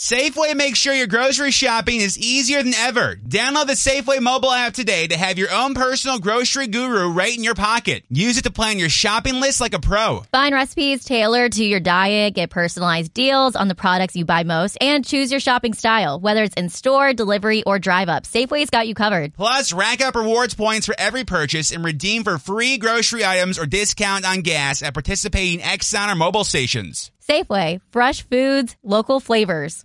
Safeway makes sure your grocery shopping is easier than ever. Download the Safeway Mobil app today to have your own personal grocery guru right in your pocket. Use it to plan your shopping list like a pro. Find recipes tailored to your diet, get personalized deals on the products you buy most, and choose your shopping style, whether it's in store, delivery, or drive up. Safeway's got you covered. Plus, rack up rewards points for every purchase and redeem for free grocery items or discount on gas at participating Exxon or mobile stations. Safeway, fresh foods, local flavors.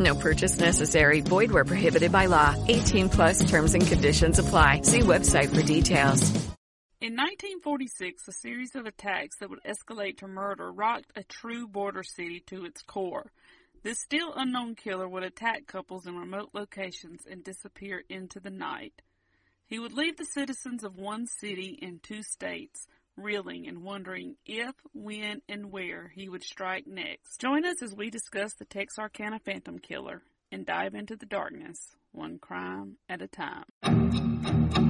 No purchase necessary. Void where prohibited by law. 18 plus terms and conditions apply. See website for details. In 1946, a series of attacks that would escalate to murder rocked a true border city to its core. This still unknown killer would attack couples in remote locations and disappear into the night. He would leave the citizens of one city in two states reeling and wondering if, when, and where he would strike next. Join us as we discuss the Texarkana Phantom Killer and dive into the darkness, one crime at a time.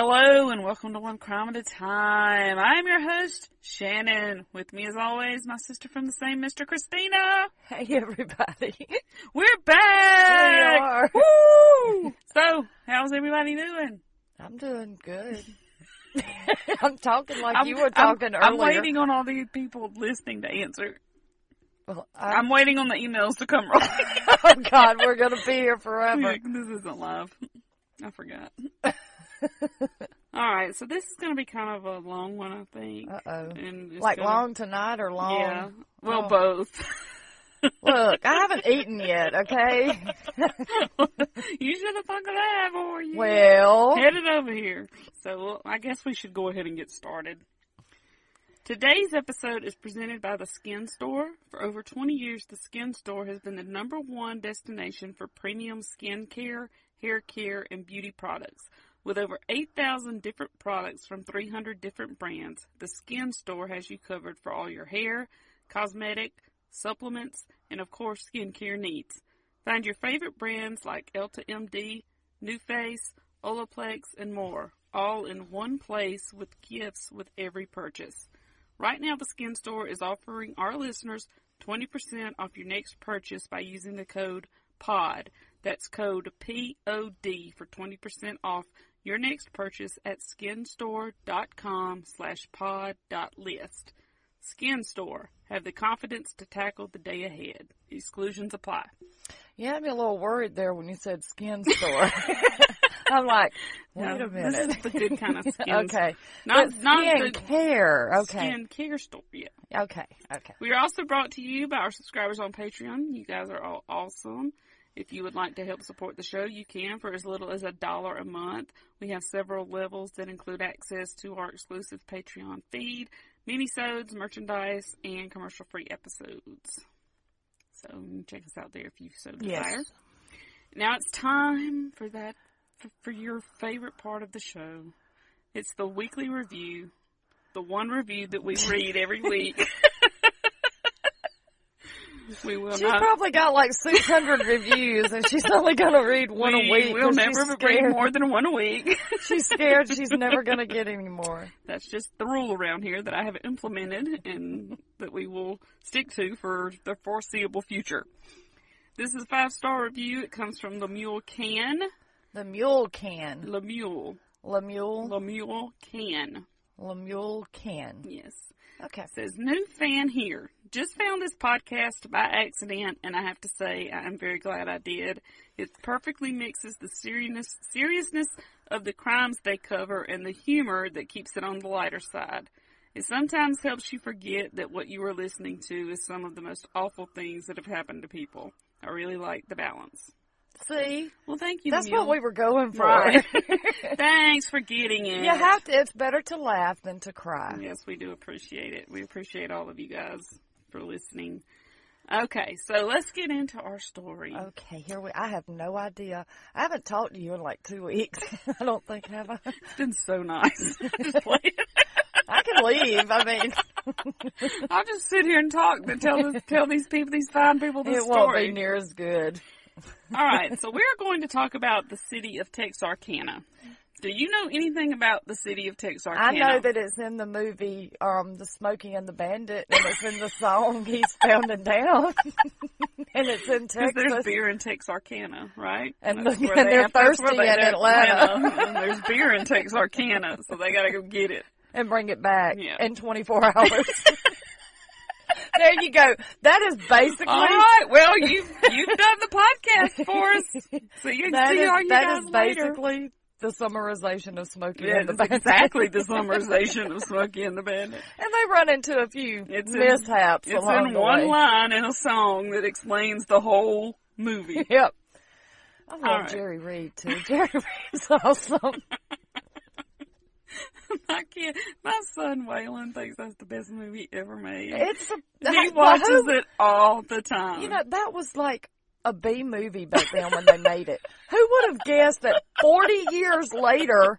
Hello and welcome to One Crime at a Time. I'm your host, Shannon. With me as always, my sister from the same Mr. Christina. Hey everybody. We're back! We are. Woo! So, how's everybody doing? I'm doing good. I'm talking like I'm, you were talking I'm, earlier. I'm waiting on all these people listening to answer. Well, I'm, I'm, waiting on the emails to come rolling. oh God, we're gonna be here forever. this isn't live. I forgot. All right, so this is going to be kind of a long one, I think. Uh oh. Like gonna- long tonight or long? Yeah. Well, Oh. both. Look, I haven't eaten yet. Okay. you should have fucking that for you. well, Headed over here. So I guess we should go ahead and get started. Today's episode is presented by the Skin Store. For over 20 years, the Skin Store has been the number one destination for premium skin care, hair care, and beauty products. With over 8,000 different products from 300 different brands, the Skin Store has you covered for all your hair, cosmetic, supplements, and of course, skincare needs. Find your favorite brands like Elta MD, NuFACE, Olaplex, and more, all in one place with gifts with every purchase. Right now, the Skin Store is offering our listeners 20% off your next purchase by using the code POD. That's code P-O-D for 20% off your next purchase at skinstore.com slash pod dot list. Skin Store. Have the confidence to tackle the day ahead. Exclusions apply. had me a little worried there when you said skin store. I'm like, wait No, a minute. This is the good kind of skin. okay. Not, But not skin the care. Okay. skin care store. Yeah. Okay. Okay. We are also brought to you by our subscribers on Patreon. You guys are all awesome. If you would like to help support the show, you can for as little as a dollar a month. We have several levels that include access to our exclusive Patreon feed, minisodes, merchandise, and commercial-free episodes. So check us out there if you so desire. Yes. Now it's time for that for, for your favorite part of the show. It's the weekly review, the one review that we read every week. We will She's not. probably got like 600 reviews, and she's only gonna read one we a week. We'll never read more than one a week. She's scared she's never gonna get any more. That's just the rule around here that I have implemented and that we will stick to for the foreseeable future. This is a five star review. It comes from the Mule Can. The mule can. Lemuel. Lemule. Lemuel Can. Lemule can. Yes. Okay. says new fan here. Just found this podcast by accident, and I have to say I'm very glad I did. It perfectly mixes the seriousness seriousness of the crimes they cover and the humor that keeps it on the lighter side. It sometimes helps you forget that what you are listening to is some of the most awful things that have happened to people. I really like the balance. See, Well, thank you. that's Mule. what we were going for. Right. Thanks for getting it. you have to. It's better to laugh than to cry. Yes, we do appreciate it. We appreciate all of you guys for listening. Okay, so let's get into our story. Okay, here we. I have no idea. I haven't talked to you in like two weeks. I don't think have I. It's been so nice. just play it. I can leave. I mean, I'll just sit here and talk to tell this, tell these people, these fine people, the it won't story. be near as good. All right, so we're going to talk about the city of Texarkana. Do you know anything about the city of Texarkana? I know that it's in the movie, um, The Smokey and the Bandit, and it's in the song East Bound and Down, and it's in Because there's beer in Texarkana, right? And That's look- where and they they're have- that's where thirsty they- in they're- Atlanta. and there's beer in Texarkana, so they gotta go get it. and bring it back Yeah. in 24 hours. there you go. That is basically All right, well, you've, you've done the podcast for us, so you can that see is, all you that is later. basically the summarization of Smokey Yeah, and the Bandit. exactly the summarization of Smokey and the Bandit. And they run into a few It's in- mishaps It's along in one way. line in a song that explains the whole movie. Yep. I love right. Jerry Reed too. Jerry Reed's awesome. my kid, my son Waylon thinks that's the best movie ever made. It's a he watches who- it all the time. You know, that was like a B movie back then when they made it. Who would have guessed that 40 years later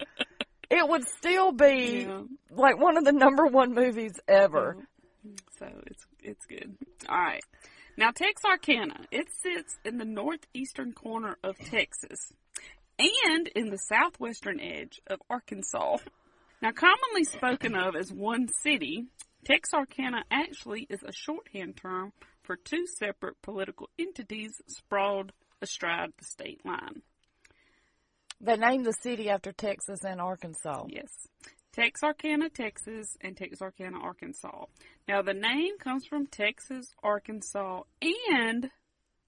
it would still be Yeah. like one of the number one movies ever? So it's it's good. All right. Now Texarkana, it sits in the northeastern corner of Texas and in the southwestern edge of Arkansas. Now commonly spoken of as one city, Texarkana actually is a shorthand term for two separate political entities sprawled astride the state line. They named the city after Texas and Arkansas. Yes. Texarkana, Texas, and Texarkana, Arkansas. Now, the name comes from Texas, Arkansas, and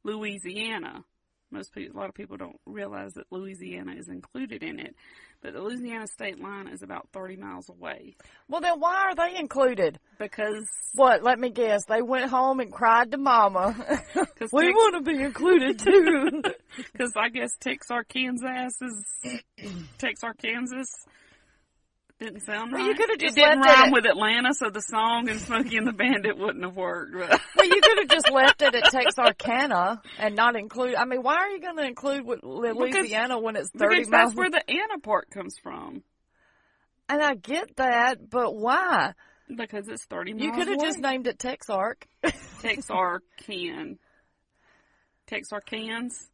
Louisiana. Most people, a lot of people don't realize that Louisiana is included in it, but the Louisiana state line is about 30 miles away Well, then why are they included? because What? Let me guess. They went home and cried to Mama. We Tex- want to be included too. Because I guess Texarkana is Texarkana. Didn't sound Well, right. you could've just it didn't it rhyme at- with Atlanta, so the song and Smokey and the Bandit wouldn't have worked. But well, you could have just left it at Texarkana and not include. I mean, why are you going to include Louisiana when it's thirty because miles? that's where the Anna part comes from. and I get that, but why? Because it's thirty miles. You could have away. just named it Texark. Texarkan. Texarkans.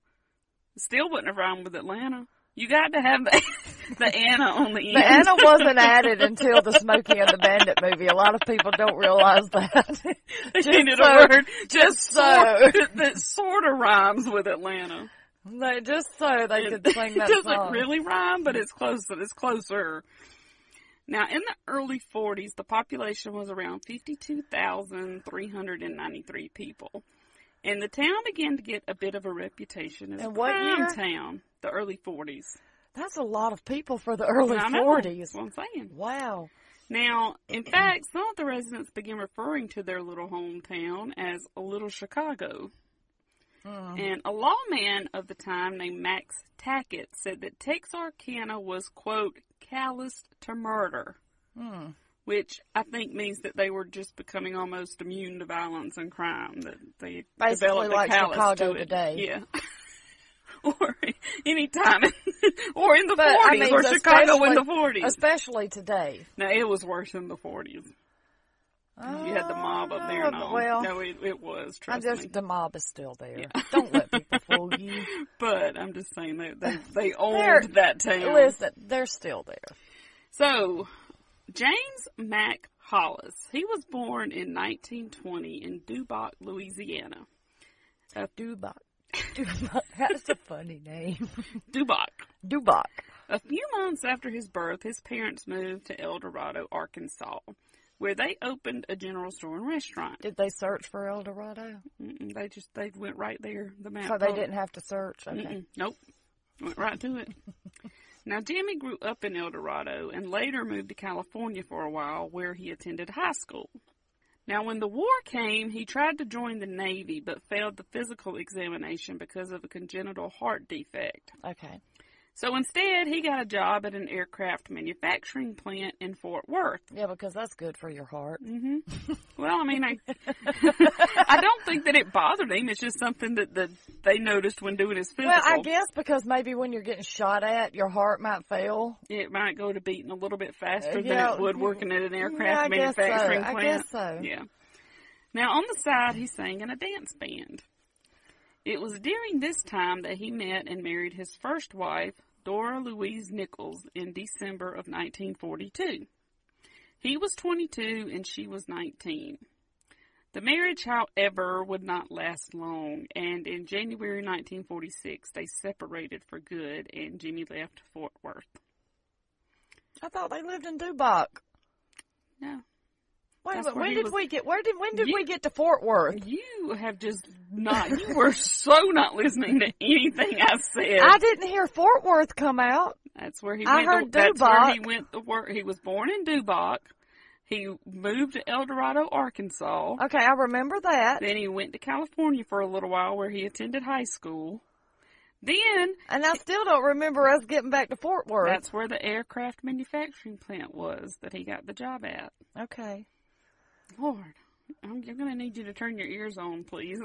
Still wouldn't have rhymed with Atlanta. You got to have the the Anna on the end. The Anna wasn't added until the Smokey and the Bandit movie. A lot of people don't realize that. They just needed so- a word just so. sort, that sort of rhymes with Atlanta. They, just so they could sing it doesn't song. really rhyme, but it's close. It's closer. Now, in the early 40s, the population was around 52,393 people. And the town began to get a bit of a reputation as In a crime year? town. The early 40s. That's a lot of people for the early I know. forties. That's what I'm saying. Wow. Now, in fact, some of the residents began referring to their little hometown as a little Chicago. Hmm. And a lawman of the time named Max Tackett said that Texarkana was, quote, calloused to murder. Hmm. Which I think means that they were just becoming almost immune to violence and crime. That they Basically developed a like callous Chicago to it. today. Yeah. or any time, or in the But I 40s, mean, or Chicago in the especially- 40s. Especially today. No, it was worse in the 40s. You had the mob up there ah, and Oh, all. well, no, it, it was, trust just me. the mob is still there. Don't let people fool you. But I'm just saying that they, they owned that town. Listen, they're still there. So, James Mac Hollis, he was born in 1920 in Duboc, Louisiana. Dubach. Dubach. That's a funny name. Duboc. Dubach. A few months after his birth, his parents moved to El Dorado, Arkansas, where they opened a general store and restaurant. Did they search for El Dorado? Mm-mm, They just they went right there. The map. So they didn't have to search. Okay. Mm-mm, nope. Went right to it. now, Jimmy grew up in El Dorado and later moved to California for a while where he attended high school. Now, when the war came, he tried to join the Navy but failed the physical examination because of a congenital heart defect. Okay. So instead, he got a job at an aircraft manufacturing plant in Fort Worth. Yeah, because that's good for your heart. hmm Well, I mean, I, I don't think that it bothered him. It's just something that, that they noticed when doing his physical. Well, I guess because maybe when you're getting shot at, your heart might fail. it might go to beating a little bit faster Yeah, than it would working at an yeah, aircraft I guess so. manufacturing I guess so. Yeah. Now, on the side, he sang in a dance band. It was during this time that he met and married his first wife, Dora Louise Nichols, in December of 1942. He was 22 and she was 19. The marriage, however, would not last long, and in January 1946, they separated for good, and Jimmy left Fort Worth. I thought they lived in Dubach. No, Wait, when did was- we get? Where did when did You- we get to Fort Worth? You have just not, you were so not listening to anything I said. I didn't hear Fort Worth come out. that's where he went I went. heard to, that's where he went to work. He was born in Dubach. He moved to El Dorado, Arkansas. Okay, I remember that. Then he went to California for a little while where he attended high school. Then And I still don't remember us getting back to Fort Worth. that's where the aircraft manufacturing plant was that he got the job at. okay. Lord, I'm, going to need you to turn your ears on, please.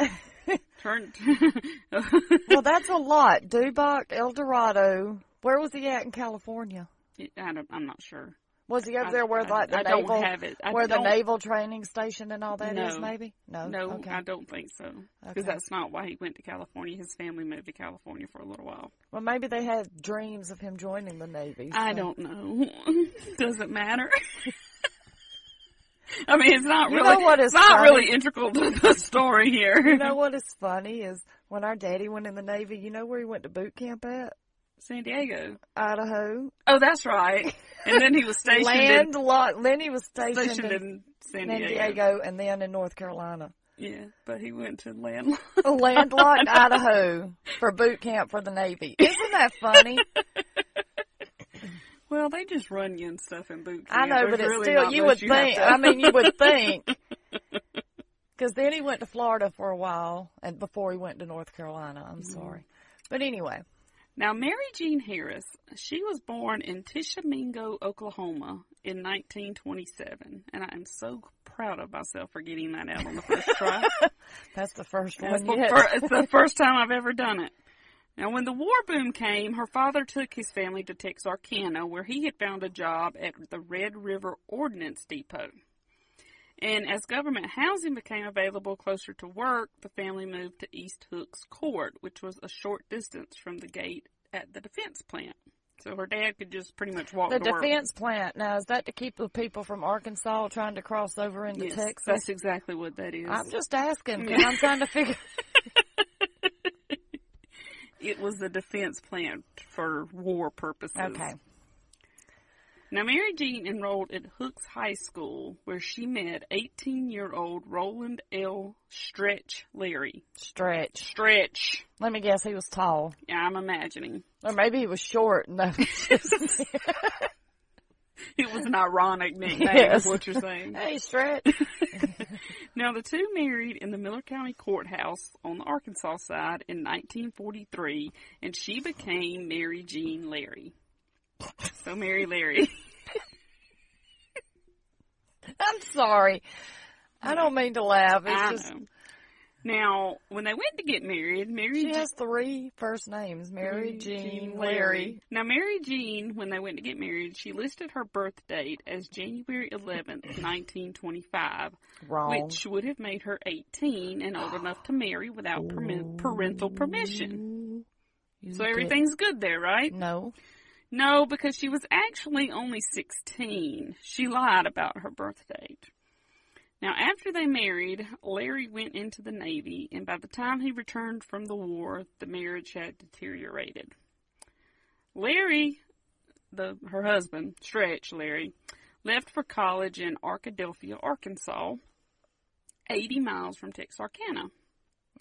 turn. Well, that's a lot. Dubach, El Dorado. Where was he at in California? I don't, I'm not sure. Was he over I- there where I- like the I naval, have it. Where the naval training station and all that is? No. Maybe no. No, okay. I don't think so. Because Okay. that's not why he went to California. His family moved to California for a little while. Well, maybe they had dreams of him joining the Navy. I don't know. Doesn't matter. I mean, it's not You really. know what is not funny? really integral to the story here. You know what is funny is when our daddy went in the Navy. You know where he went to boot camp at? San Diego. Idaho. Oh, that's right. And then he was stationed Land in lot. Lenny was stationed, stationed in, in San San Diego. Diego and then in North Carolina. Yeah, but he went to land. Landlocked Idaho for boot camp for the Navy. Isn't that funny? Well, they just run you and stuff in boot camp. I know, but There's it's really still you would have think, I mean, you would think. Because then he went to Florida for a while and before he went to North Carolina. I'm Mm-hmm. sorry. But anyway, Now, Mary Jean Harris, she was born in Tishomingo, Oklahoma in 1927. And I am so proud of myself for getting that out on the first try. that's the first That's one the fir- it's the first time I've ever done it. Now, when the war boom came, her father took his family to Texarkana, where he had found a job at the Red River Ordnance Depot. And as government housing became available closer to work, the family moved to East Hooks Court, which was a short distance from the gate at the defense plant. So her dad could just pretty much walk The to work. defense plant. Now, is that to keep the people from Arkansas trying to cross over into Yes, Texas? that's exactly what that is. I'm just asking 'cause I'm trying to figure. It was a defense plant for war purposes. Okay. Now, Mary Jean enrolled at Hooks High School, where she met 18 year old Roland L. Stretch Leary. Stretch. Stretch. Let me guess, he was tall. Yeah, I'm imagining. Or maybe he was short. No. It was an ironic nickname, Yes. is what you're saying. hey, Stretch. Now, the two married in the Miller County Courthouse on the Arkansas side in 1943, and she became Mary Jean Larey. So, Mary Larry. I'm sorry. I don't mean to laugh. It's I just know. Now, when they went to get married, Mary she Jean- has three first names: Mary, Jean, Larry. Now, Mary Jean, when they went to get married, she listed her birth date as January 11th, 1925, which would have made her 18 and old enough to marry without permi- parental permission. You So everything's good there, right? No. No, because she was actually only 16. She lied about her birth date. Now, after they married, Larey went into the Navy, and by the time he returned from the war, the marriage had deteriorated. Larey, the her husband, Stretch Larry, left for college in Arkadelphia, Arkansas, 80 miles from Texarkana.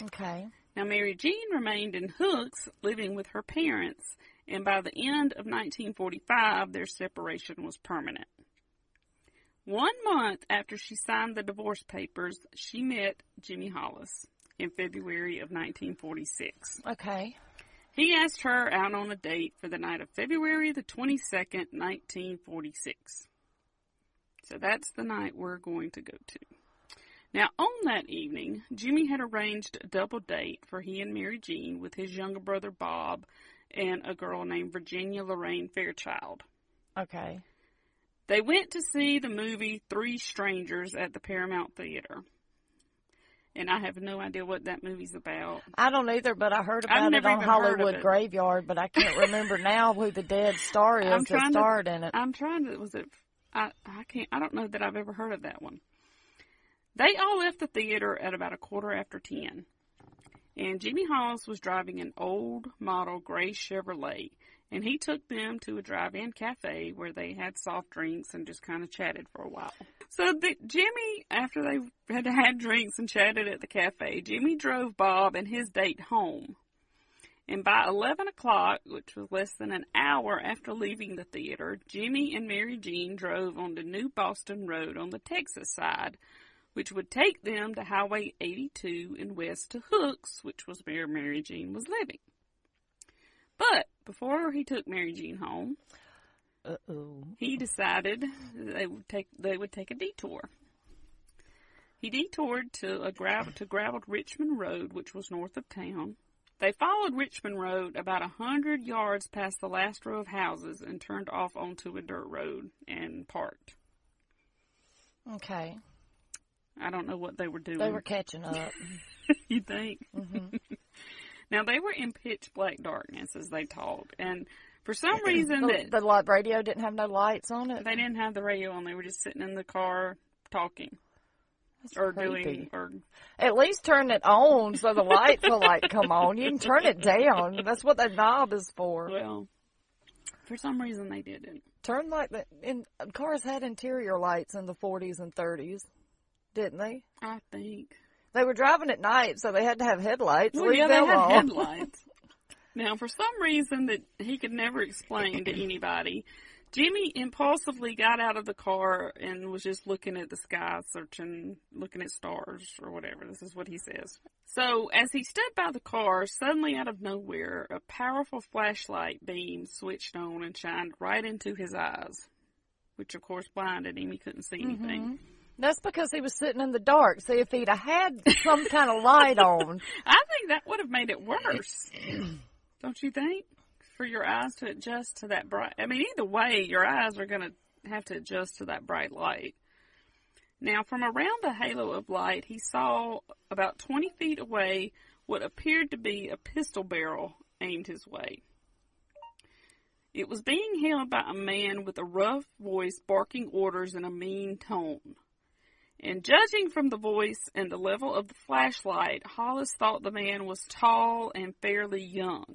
Okay. Now, Mary Jean remained in Hooks, living with her parents, and by the end of 1945, their separation was permanent. One month after she signed the divorce papers, she met Jimmy Hollis in February of 1946. Okay. He asked her out on a date for the night of February the 22nd, 1946. So that's the night we're going to go to. Now, on that evening, Jimmy had arranged a double date for he and Mary Jean with his younger brother Bob and a girl named Virginia Lorraine Fairchild. Okay. They went to see the movie Three Strangers at the Paramount Theater. And I have no idea what that movie's about. I don't either, but I heard about it on even heard of Hollywood it. Graveyard, but I can't remember now who the dead star is I'm that trying to- starred in it. I'm trying to. Was it? I I can't. I don't know that I've ever heard of that one. They all left the theater at about a quarter after ten, and Jimmy Hollis was driving an old model gray Chevrolet, and he took them to a drive-in cafe where they had soft drinks and just kind of chatted for a while. So the, Jimmy, after they had had drinks and chatted at the cafe, Jimmy drove Bob and his date home. And by 11 o'clock, which was less than an hour after leaving the theater, Jimmy and Mary Jean drove on the New Boston Road on the Texas side, which would take them to Highway 82 and west to Hooks, which was where Mary Jean was living. But before he took Mary Jean home, Uh oh. he decided they would take they would take a detour. He detoured to a gravel to graveled Richmond Road, which was north of town. They followed Richmond Road about a hundred yards past the last row of houses and turned off onto a dirt road and parked. Okay. I don't know what they were doing. They were catching up. you think? Now they were in pitch black darkness as they talked, and for some reason The, that the light radio didn't have no lights on it. they didn't have the radio on. They were just sitting in the car talking or creepy. doing or At least turn it on so the lights will like come on. You can turn it down. That's what that knob is for. well. For some reason they didn't. Turn like the in cars had interior lights in the 40s and 30s, didn't they? I think. They were driving at night, so they had to have headlights. Well, Leave yeah, they had headlights. now, for some reason that he could never explain to anybody, Jimmy impulsively got out of the car and was just looking at the sky, searching, looking at stars or whatever. This is what he says. So, as he stood by the car, suddenly out of nowhere, a powerful flashlight beam switched on and shined right into his eyes, which of course blinded him. He couldn't see anything. Mm-hmm. That's because he was sitting in the dark. See, if he'd have had some kind of light on, I think that would have made it worse. Don't you think? For your eyes to adjust to that bright. I mean, either way, your eyes are going to have to adjust to that bright light. Now, from around the halo of light, he saw about 20 feet away what appeared to be a pistol barrel aimed his way. It was being held by a man with a rough voice barking orders in a mean tone. And judging from the voice and the level of the flashlight, Hollis thought the man was tall and fairly young.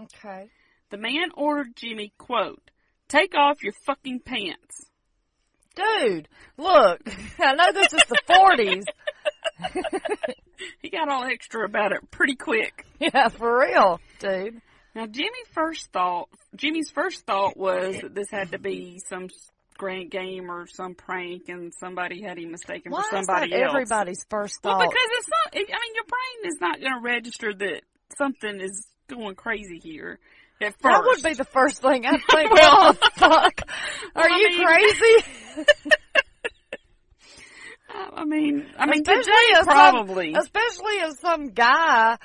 okay. The man ordered Jimmy, quote, take off your fucking pants. Dude, look, I know this is the 40s. He got all extra about it pretty quick. Yeah, for real, dude. Now, Jimmy first thought, Jimmy's first thought was that this had to be some grand game or some prank, and somebody had him mistaken Why for is somebody that else. everybody's first thought? Well, because it's not. I mean, your brain is not going to register that something is going crazy here at first. that would be the first thing I'd think. Well- oh, fuck. Are Well, you mean- crazy? I mean, I mean, Especially today if some- probably. especially if some guy,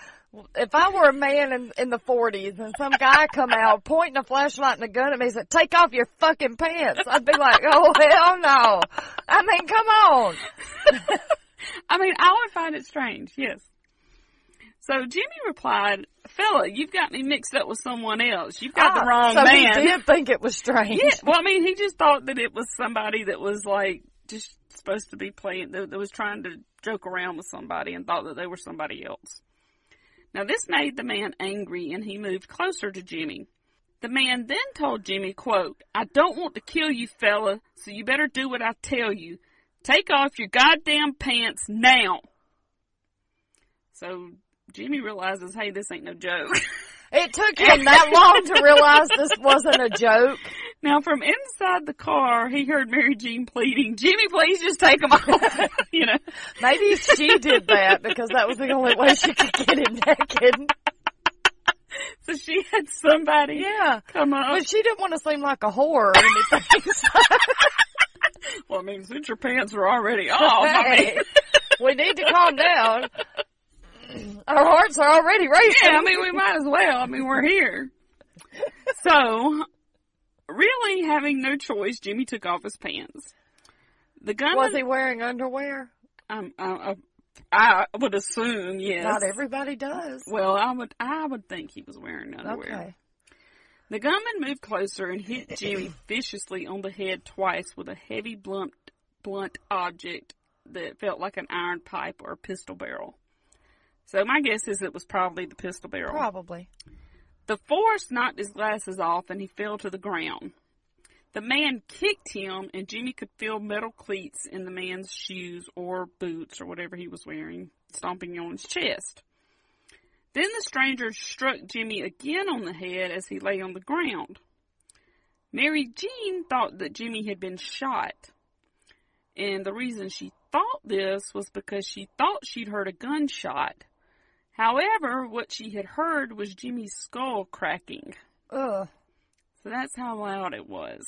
if I were a man in, in the 40s and some guy come out pointing a flashlight and a gun at me and said, take off your fucking pants, I'd be like, oh hell no. I mean, come on. I mean, I would find it strange. Yes. So Jimmy replied, "Fella, you've got me mixed up with someone else. You've got the Ah, wrong so man." he did think it was strange. Yeah. Well, I mean, he just thought that it was somebody that was like just supposed to be playing, that, that was trying to joke around with somebody and thought that they were somebody else. Now, this made the man angry and he moved closer to Jimmy. The man then told Jimmy, quote, I don't want to kill you, fella, so you better do what I tell you. Take off your goddamn pants now. So Jimmy realizes, hey, this ain't no joke. It took him that long to realize this wasn't a joke. Now, from inside the car, he heard Mary Jean pleading, Jimmy, please just take them off. you know, Maybe she did that because that was the only way she could get him naked. so she had somebody Yeah. come up. But she didn't want to seem like a whore or anything. well, I mean, since your pants are already off, I mean, we need to calm down. Our hearts are already racing. yeah, I mean, we might as well. I mean, we're here. So, really having no choice, Jimmy took off his pants. The gunman, was he wearing underwear? um, uh, uh, I would assume, yes. Not everybody does. Well, I would, I would think he was wearing underwear. Okay. The gunman moved closer and hit Jimmy viciously on the head twice with a heavy blunt, blunt object that felt like an iron pipe or a pistol barrel. So my guess is it was probably the pistol barrel. Probably. The force knocked his glasses off and he fell to the ground. The man kicked him and Jimmy could feel metal cleats in the man's shoes or boots or whatever he was wearing, stomping on his chest. Then the stranger struck Jimmy again on the head as he lay on the ground. Mary Jean thought that Jimmy had been shot. And the reason she thought this was because she thought she'd heard a gunshot. However, what she had heard was Jimmy's skull cracking. Ugh. So that's how loud it was.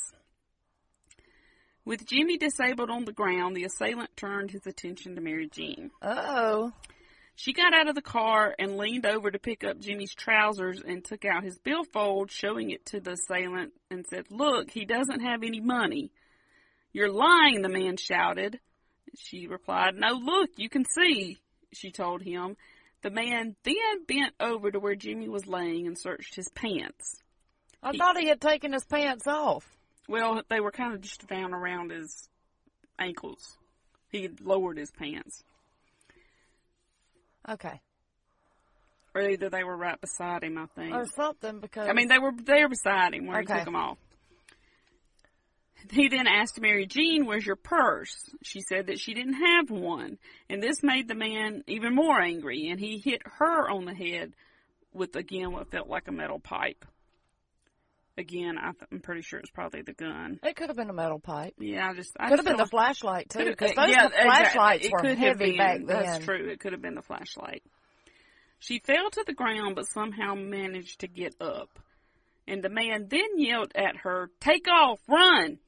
With Jimmy disabled on the ground, the assailant turned his attention to Mary Jean. Oh. She got out of the car and leaned over to pick up Jimmy's trousers and took out his billfold, showing it to the assailant, and said, Look, he doesn't have any money. You're lying, the man shouted. She replied, No, look, you can see, she told him. The man then bent over to where Jimmy was laying and searched his pants. I thought he had taken his pants off. Well, they were kind of just down around his ankles. He had lowered his pants. Okay. Or either they were right beside him, I think. Or something because I mean, they were they were beside him when he took them off. He then asked Mary Jean, "Where's your purse?" She said that she didn't have one, and this made the man even more angry. And he hit her on the head with again what felt like a metal pipe. Again, I th- I'm pretty sure it's probably the gun. it could have been a metal pipe. Yeah, I just I Could have been the flashlight too, because those yeah, flashlights exactly. It were could have heavy been. back then. That's true. It could have been the flashlight. She fell to the ground, but somehow managed to get up. And the man then yelled at her, "Take off, run!"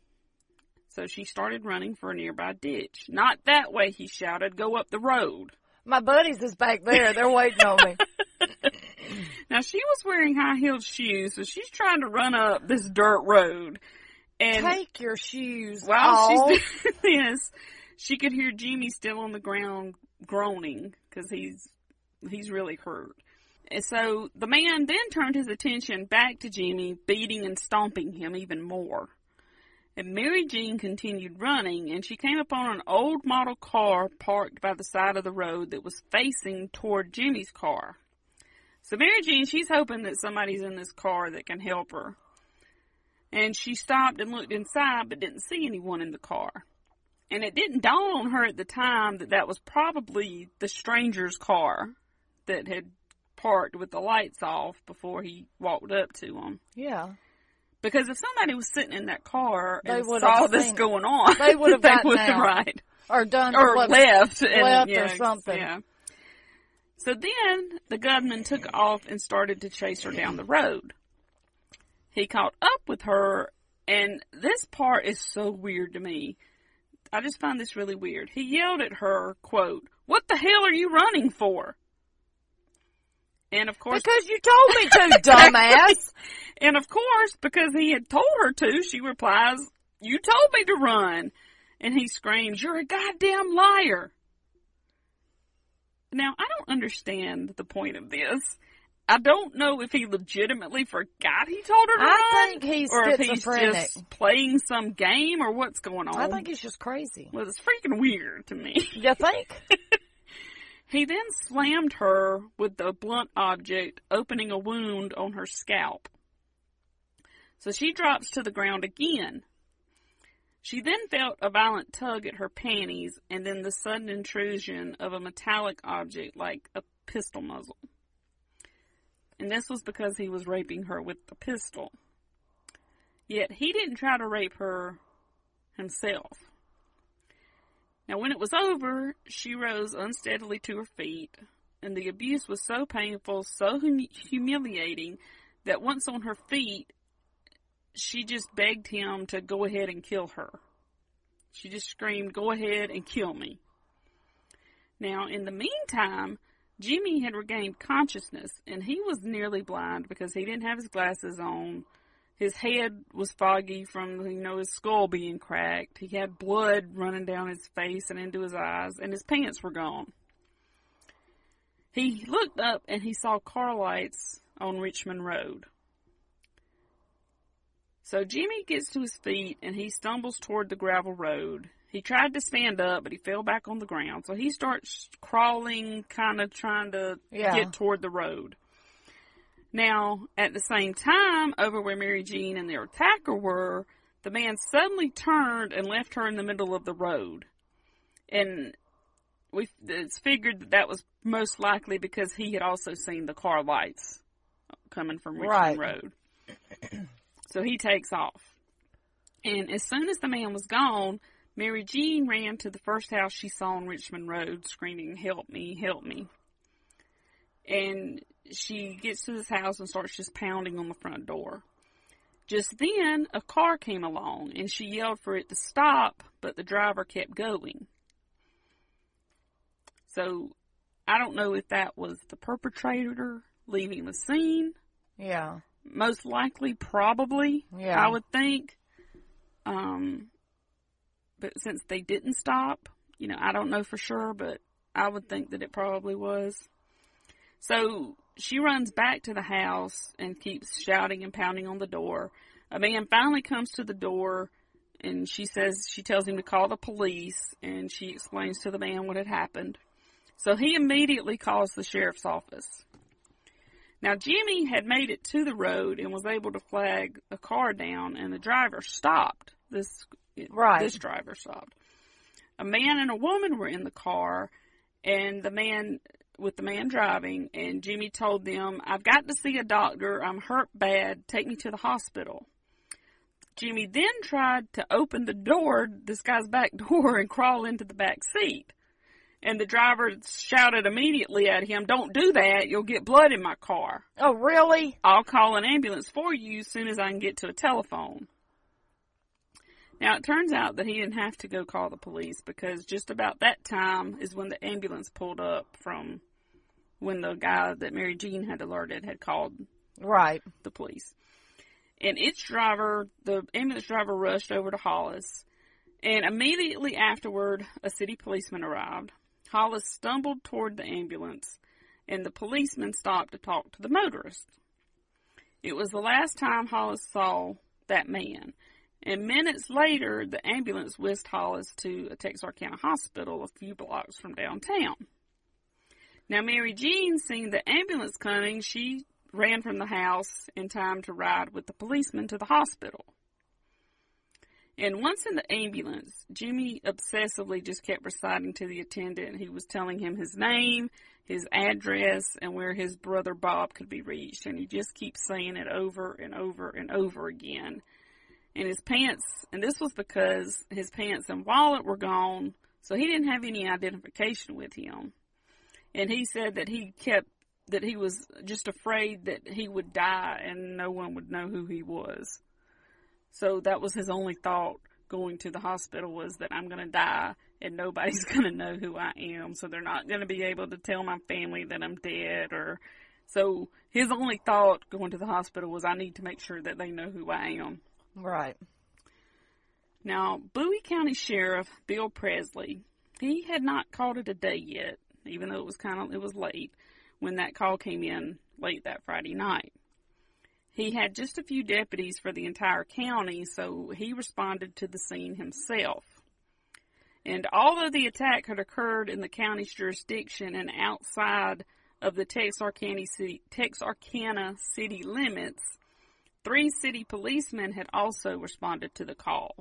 So she started running for a nearby ditch. Not that way, he shouted. Go up the road. My buddies is back there. They're waiting on me. Now she was wearing high heeled shoes, so she's trying to run up this dirt road. And Take your shoes While off. she's doing this, she could hear Jimmy still on the ground groaning because he's he's really hurt. And so the man then turned his attention back to Jimmy, beating and stomping him even more. And Mary Jean continued running, and she came upon an old model car parked by the side of the road that was facing toward Jimmy's car. So Mary Jean, she's hoping that somebody's in this car that can help her. And she stopped and looked inside, but didn't see anyone in the car. And it didn't dawn on her at the time that that was probably the stranger's car that had parked with the lights off before he walked up to him. yeah. Because if somebody was sitting in that car They and saw this going on, They would have they gotten would right Or done or what- left, and, left or something. Yeah. So then the gunman took off and started to chase her down the road. He caught up with her, and this part is so weird to me. I just find this really weird. He yelled at her, quote, "What the hell are you running for?" And of course, Because you told me to, dumbass. and of course, because he had told her to, she replies, You told me to run. And he screams, You're a goddamn liar. Now, I don't understand the point of this. I don't know if he legitimately forgot he told her to I run. think he's or if he's schizophrenic. just playing some game or what's going on. I think he's just crazy. well, it's freaking weird to me. You think? He then slammed her with the blunt object, opening a wound on her scalp. So she drops to the ground again. She then felt a violent tug at her panties and then the sudden intrusion of a metallic object like a pistol muzzle. And this was because he was raping her with the pistol. Yet he didn't try to rape her himself. Now, when it was over, she rose unsteadily to her feet, and the abuse was so painful, so hum- humiliating, that once on her feet, she just begged him to go ahead and kill her. She just screamed, Go ahead and kill me. Now, in the meantime, Jimmy had regained consciousness, and he was nearly blind because he didn't have his glasses on. His head was foggy from, you know, his skull being cracked. He had blood running down his face and into his eyes, and his pants were gone. He looked up and he saw car lights on Richmond Road. So Jimmy gets to his feet and he stumbles toward the gravel road. He tried to stand up, but he fell back on the ground. So he starts crawling, kind of trying to Yeah. get toward the road. Now, at the same time, over where Mary Jean and their attacker were, the man suddenly turned and left her in the middle of the road. And we it's figured that that was most likely because he had also seen the car lights coming from Richmond Right. Road. so he takes off. And as soon as the man was gone, Mary Jean ran to the first house she saw on Richmond Road, screaming, Help me, help me. And she gets to this house and starts just pounding on the front door. Just then, a car came along and she yelled for it to stop, but the driver kept going. So, I don't know if that was the perpetrator leaving the scene. Yeah. Most likely, probably, Yeah. I would think. Um, but since they didn't stop, you know, I don't know for sure, but I would think that it probably was. So she runs back to the house and keeps shouting and pounding on the door. A man finally comes to the door and she says, she tells him to call the police and she explains to the man what had happened. So he immediately calls the sheriff's office. Now Jimmy had made it to the road and was able to flag a car down and the driver stopped. This, Right. this driver stopped. A man and a woman were in the car and the man with the man driving and Jimmy told them, I've got to see a doctor. I'm hurt bad. Take me to the hospital. Jimmy then tried to open the door, this guy's back door, and crawl into the back seat. And the driver shouted immediately at him, Don't do that. You'll get blood in my car. Oh, really? I'll call an ambulance for you as soon as I can get to a telephone. Now, it turns out that he didn't have to go call the police because just about that time is when the ambulance pulled up from when the guy that Mary Jean had alerted had called Right. the police. And its driver, the ambulance driver, rushed over to Hollis. And immediately afterward, a city policeman arrived. Hollis stumbled toward the ambulance, and the policeman stopped to talk to the motorist. It was the last time Hollis saw that man. And minutes later, the ambulance whisked Hollis to a Texarkana hospital a few blocks from downtown. Now, Mary Jean, seeing the ambulance coming, she ran from the house in time to ride with the policeman to the hospital. And once in the ambulance, Jimmy obsessively just kept reciting to the attendant. He was telling him his name, his address, and where his brother Bob could be reached. And he just keeps saying it over and over and over again. And his pants, and this was because his pants and wallet were gone, so he didn't have any identification with him. And he said that he kept that he was just afraid that he would die and no one would know who he was. So that was his only thought going to the hospital was that I'm going to die and nobody's going to know who I am. So they're not going to be able to tell my family that I'm dead or so his only thought going to the hospital was I need to make sure that they know who I am. Right. Now, Bowie County Sheriff Bill Presley, he had not called it a day yet, even though it was kind of it was late when that call came in late that Friday night. He had just a few deputies for the entire county, so he responded to the scene himself. And although the attack had occurred in the county's jurisdiction and outside of the Texarkana city, Texarkana city limits, three city policemen had also responded to the call.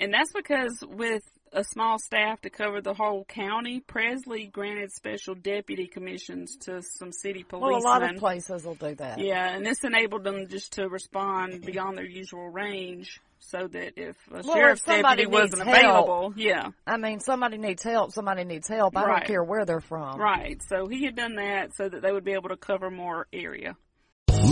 And that's because with a small staff to cover the whole county, Presley granted special deputy commissions to some city policemen. Well, a lot of places will do that. Yeah, and this enabled them just to respond beyond their usual range, so that if a Well, sheriff's if deputy wasn't help- available, yeah, I mean, somebody needs help. Somebody needs help. I Right. don't care where they're from. right. So he had done that so that they would be able to cover more area.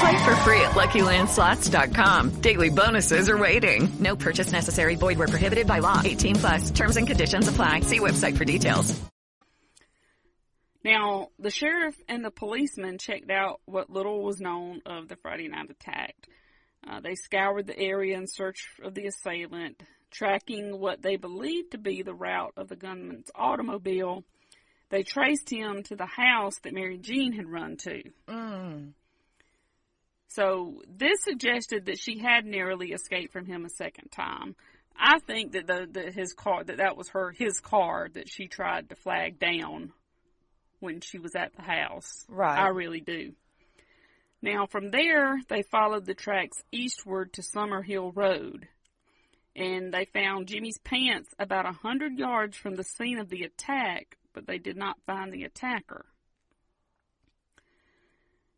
Play for free at LuckyLandSlots.com. Daily bonuses are waiting. No purchase necessary. Void where prohibited by law. 18 plus. Terms and conditions apply. See website for details. Now, the sheriff and the policeman checked out what little was known of the Friday night attack. Uh, they scoured the area in search of the assailant, tracking what they believed to be the route of the gunman's automobile. They traced him to the house that Mary Jean had run to. Mm. So this suggested that she had narrowly escaped from him a second time. I think that the, that his car that that was her his car that she tried to flag down when she was at the house. Right. I really do. Now from there they followed the tracks eastward to Summerhill Road. And they found Jimmy's pants about a hundred yards from the scene of the attack, but they did not find the attacker.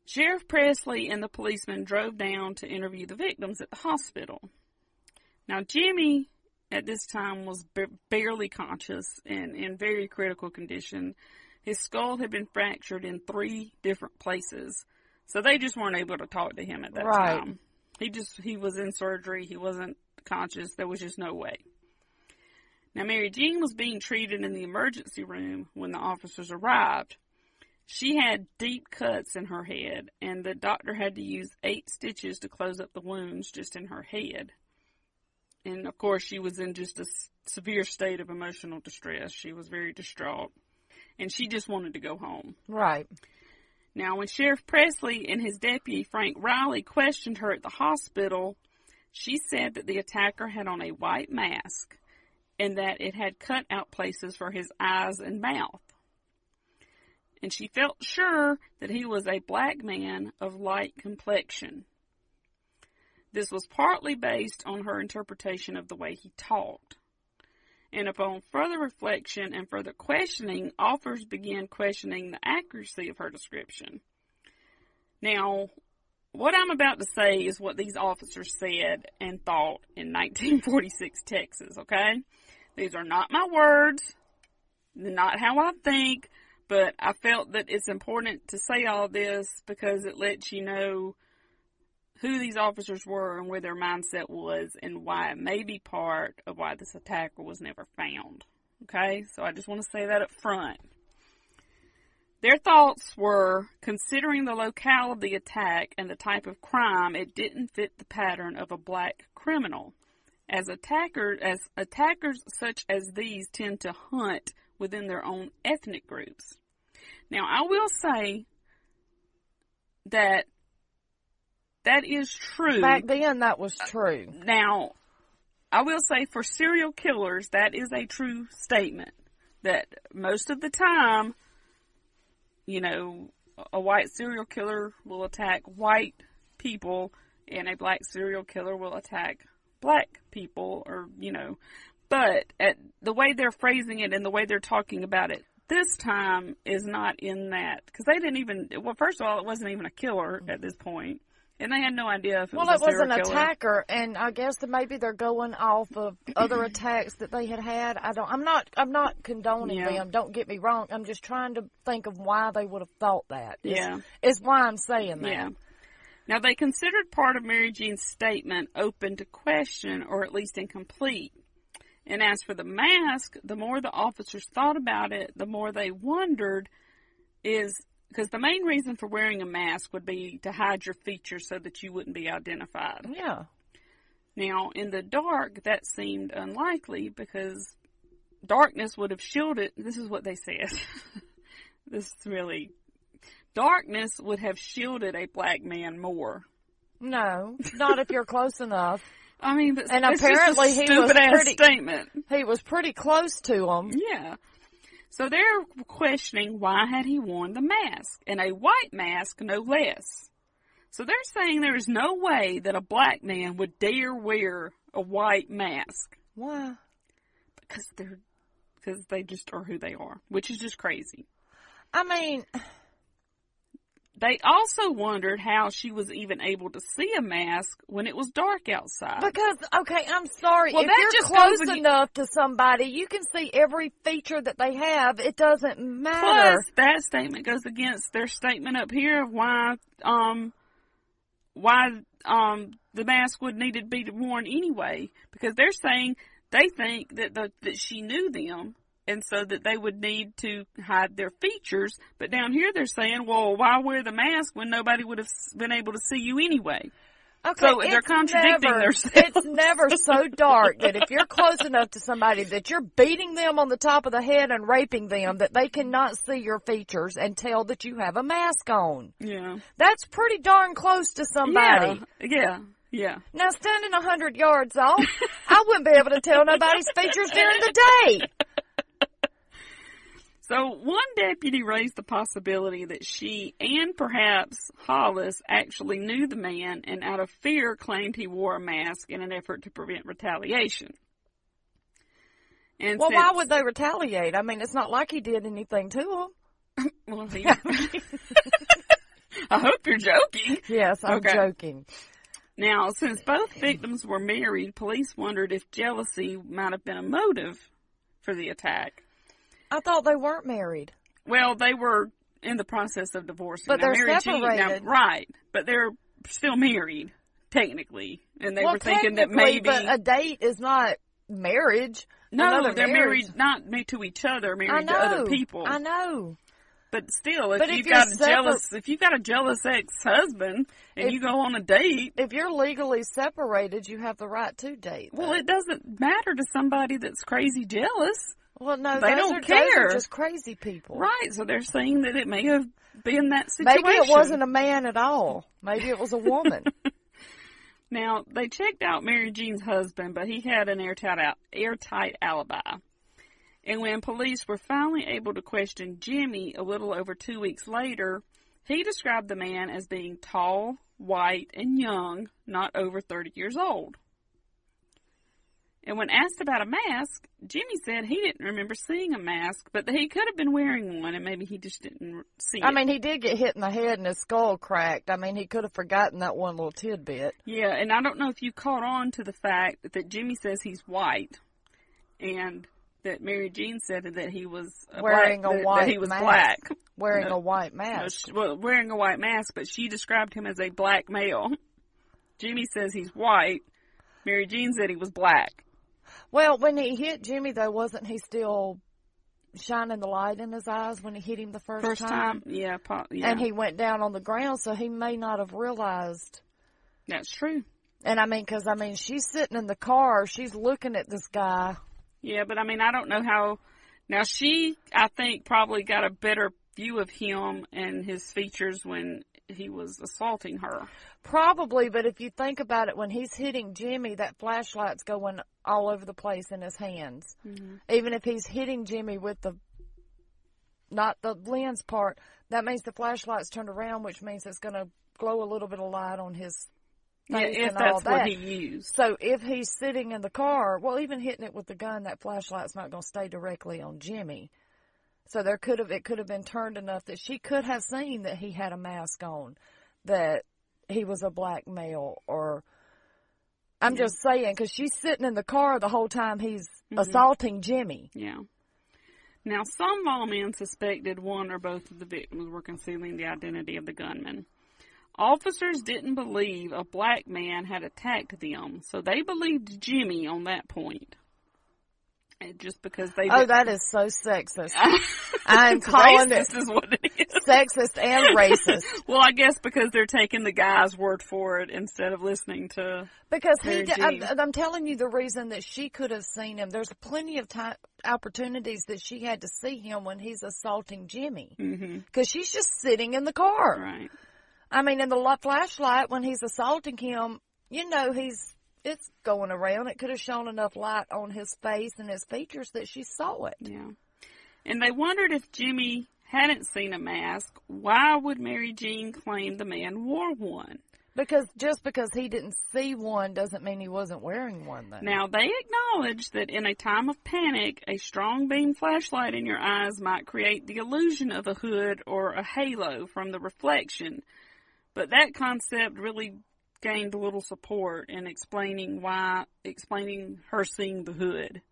Sheriff Presley and the policeman drove down to interview the victims at the hospital. Now, Jimmy at this time was b- barely conscious and in very critical condition. His skull had been fractured in three different places, so they just weren't able to talk to him at that Right. time. He just he was in surgery. He wasn't conscious. There was just no way. Now, Mary Jean was being treated in the emergency room when the officers arrived. She had deep cuts in her head, and the doctor had to use eight stitches to close up the wounds just in her head. And of course, she was in just a s- severe state of emotional distress. She was very distraught, and she just wanted to go home. Right. Now, when Sheriff Presley and his deputy Frank Riley questioned her at the hospital, she said that the attacker had on a white mask and that it had cut out places for his eyes and mouth. And she felt sure that he was a black man of light complexion. This was partly based on her interpretation of the way he talked. And upon further reflection and further questioning, authors began questioning the accuracy of her description. Now, what I'm about to say is what these officers said and thought in 1946 Texas, okay? These are not my words, not how I think, but I felt that it's important to say all this because it lets you know who these officers were and where their mindset was and why it may be part of why this attacker was never found. Okay? So I just want to say that up front. Their thoughts were considering the locale of the attack and the type of crime, it didn't fit the pattern of a black criminal. As attackers, as attackers such as these tend to hunt within their own ethnic groups. Now, I will say that that is true. Back then, that was uh, true. Now, I will say for serial killers, that is a true statement. That most of the time, you know, a white serial killer will attack white people and a black serial killer will attack black people or, you know, but at the way they're phrasing it and the way they're talking about it this time is not in that because they didn't even well first of all it wasn't even a killer mm-hmm. at this point and they had no idea if it Well, was it a was an killer. attacker, and I guess that maybe they're going off of other attacks that they had had. I don't. I'm not. I'm not condoning Yeah. them. Don't get me wrong. I'm just trying to think of why they would have thought that. Is- Yeah. is why I'm saying that. Yeah. Now, they considered part of Mary Jean's statement open to question or at least incomplete. And as for the mask, the more the officers thought about it, the more they wondered is because the main reason for wearing a mask would be to hide your features so that you wouldn't be identified. Yeah. Now, in the dark, that seemed unlikely because darkness would have shielded. This is what they said. this is really. Darkness would have shielded a black man more. No, not if you're close enough. I mean, but And it's just a apparently he was stupid ass pretty- statement. He was pretty close to him. Yeah. So they're questioning why had he worn the mask and a white mask no less. So they're saying there is no way that a black man would dare wear a white mask Why? because they're because they just are who they are, which is just crazy. I mean, They also wondered how she was even able to see a mask when it was dark outside. because okay, I'm sorry. Well, if that you're just close goes enough to somebody, you can see every feature that they have. It doesn't matter. Plus, that statement goes against their statement up here of why, um, why, um, the mask would need to be worn anyway. Because they're saying they think that the, that she knew them, and so that they would need to hide their features. But down here they're saying, well, why wear the mask when nobody would have been able to see you anyway? Okay, So they're contradicting never, themselves. It's never so dark that if you're close enough to somebody that you're beating them on the top of the head and raping them that they cannot see your features and tell that you have a mask on. Yeah. That's pretty darn close to somebody. Yeah. Yeah. Yeah. Now standing a hundred yards off, I wouldn't be able to tell nobody's features during the day. So one deputy raised the possibility that she and perhaps Hollis actually knew the man and out of fear claimed he wore a mask in an effort to prevent retaliation. And Well, why would they retaliate? I mean, it's not like he did anything to them. Well, he- I hope you're joking. Yes, I'm Okay. joking. Now, since both victims were married, police wondered if jealousy might have been a motive for the attack. I thought they weren't married. Well, they were in the process of divorcing. But Now, they're Mary Jean- now, separated. right? But they're still married, technically, and they well, were thinking that maybe but a date is not marriage. no, they're marriage. married not to each other, married know. to other people. I know. But still, if But you've you're got a separ- jealous, if you've got a jealous ex-husband and If- you go on a date, If you're legally separated, you have the right to date. well, it doesn't matter to somebody that's crazy jealous. Well, no, they don't are, care. are just crazy people. Right, so they're saying that it may have been that situation. Maybe it wasn't a man at all. Maybe it was a woman. Now, they checked out Mary Jean's husband, but he had an airtight, al- airtight alibi. And when police were finally able to question Jimmy a little over two weeks later, he described the man as being tall, white, and young, not over 30 years old. And when asked about a mask, Jimmy said he didn't remember seeing a mask, but that he could have been wearing one and maybe he just didn't see it. I it. mean, he did get hit in the head and his skull cracked. I mean, he could have forgotten that one little tidbit. Yeah, and I don't know if you caught on to the fact that Jimmy says he's white, and that Mary Jean said that he was Wearing black, a white that he was mask. black, Wearing a white mask. she- well, wearing a white mask, but she described him as a black male. Jimmy says he's white. Mary Jean said he was black. Well, when he hit Jimmy, though, wasn't he still shining the light in his eyes when he hit him the first, First time, yeah, po- yeah, And he went down on the ground, so he may not have realized. that's true. And I mean, because I mean, she's sitting in the car, she's looking at this guy. Yeah, but I mean, I don't know how. Now she, I think, probably got a better view of him and his features when he was assaulting her. Probably, but if you think about it, when he's hitting Jimmy, that flashlight's going all over the place in his hands. Mm-hmm. Even if he's hitting Jimmy with the, not the lens part, that means the flashlight's turned around, which means it's going to glow a little bit of light on his Yeah, if that's what he used. So if he's sitting in the car, well, even hitting it with the gun, that flashlight's not going to stay directly on Jimmy. So there could have it could have been turned enough that she could have seen that he had a mask on, that he was a black male, or I'm Yeah. just saying because she's sitting in the car the whole time he's Mhm. assaulting Jimmy. Yeah. Now, some lawmen suspected one or both of the victims were concealing the identity of the gunman. Officers didn't believe a black man had attacked them, so they believed Jimmy on that point. Just because they Oh, didn't- that is so sexist. I'm calling it racist is what it is. sexist and racist. Well, I guess because they're taking the guy's word for it instead of listening to Because he, did, I'm, I'm telling you the reason that she could have seen him. There's plenty of time opportunities that she had to see him when he's assaulting Jimmy. Mm-hmm. Because she's just sitting in the car. Right. I mean, in the flashlight when he's assaulting him, you know he's it's going around. It could have shown enough light on his face and his features that she saw it. Yeah. And they wondered if Jimmy hadn't seen a mask, why would Mary Jean claim the man wore one? Because just because he didn't see one doesn't mean he wasn't wearing one. Though. Now, they acknowledge that in a time of panic, a strong beam flashlight in your eyes might create the illusion of a hood or a halo from the reflection. But that concept really gained a little support in explaining why, explaining her seeing the hood.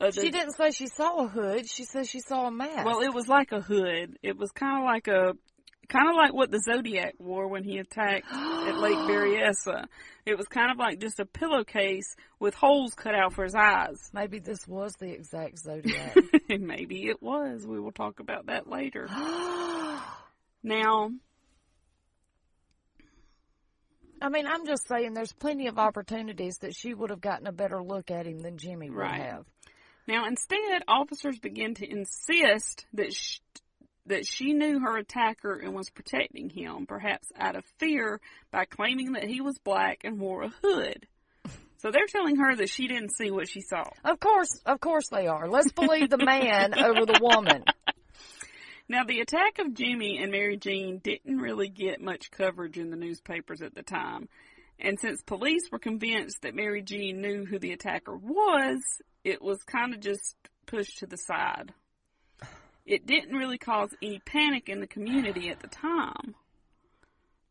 Uh, the- she didn't say she saw a hood. She said she saw a mask. Well, it was like a hood. It was kind of like a, kind of like what the Zodiac wore when he attacked at Lake Berryessa. It was kind of like just a pillowcase with holes cut out for his eyes. Maybe this was the exact zodiac. Maybe it was. We will talk about that later. now, I mean, I'm just saying there's plenty of opportunities that she would have gotten a better look at him than Jimmy would Right. have. now instead, officers began to insist that sh- that she knew her attacker and was protecting him, perhaps out of fear, by claiming that he was black and wore a hood. So they're telling her that she didn't see what she saw. Of course, of course they are. Let's believe the man over the woman. Now, the attack of Jimmy and Mary Jean didn't really get much coverage in the newspapers at the time. And since police were convinced that Mary Jean knew who the attacker was, it was kind of just pushed to the side. It didn't really cause any panic in the community at the time.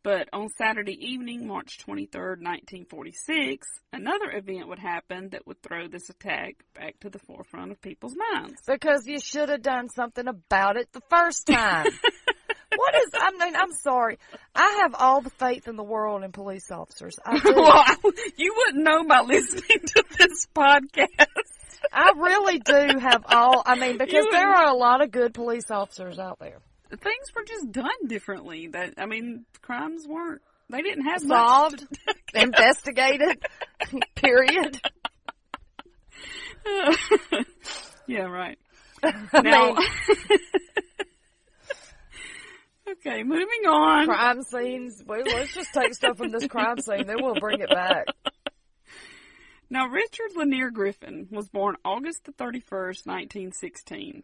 But on Saturday evening, March 23rd, 1946, another event would happen that would throw this attack back to the forefront of people's minds. Because you should have done something about it the first time. what is, I mean, I'm sorry. I have all the faith in the world in police officers. I do. well, I, you wouldn't know by listening to this podcast. I really do have all, I mean, because there are a lot of good police officers out there. Things were just done differently. That I mean, crimes weren't. They didn't have Solved, investigated, period. yeah, right. Now, okay, moving on. crime scenes. Well, let's just take stuff from this crime scene, then we'll bring it back. Now, Richard Lanier Griffin was born August the 31st, 1916.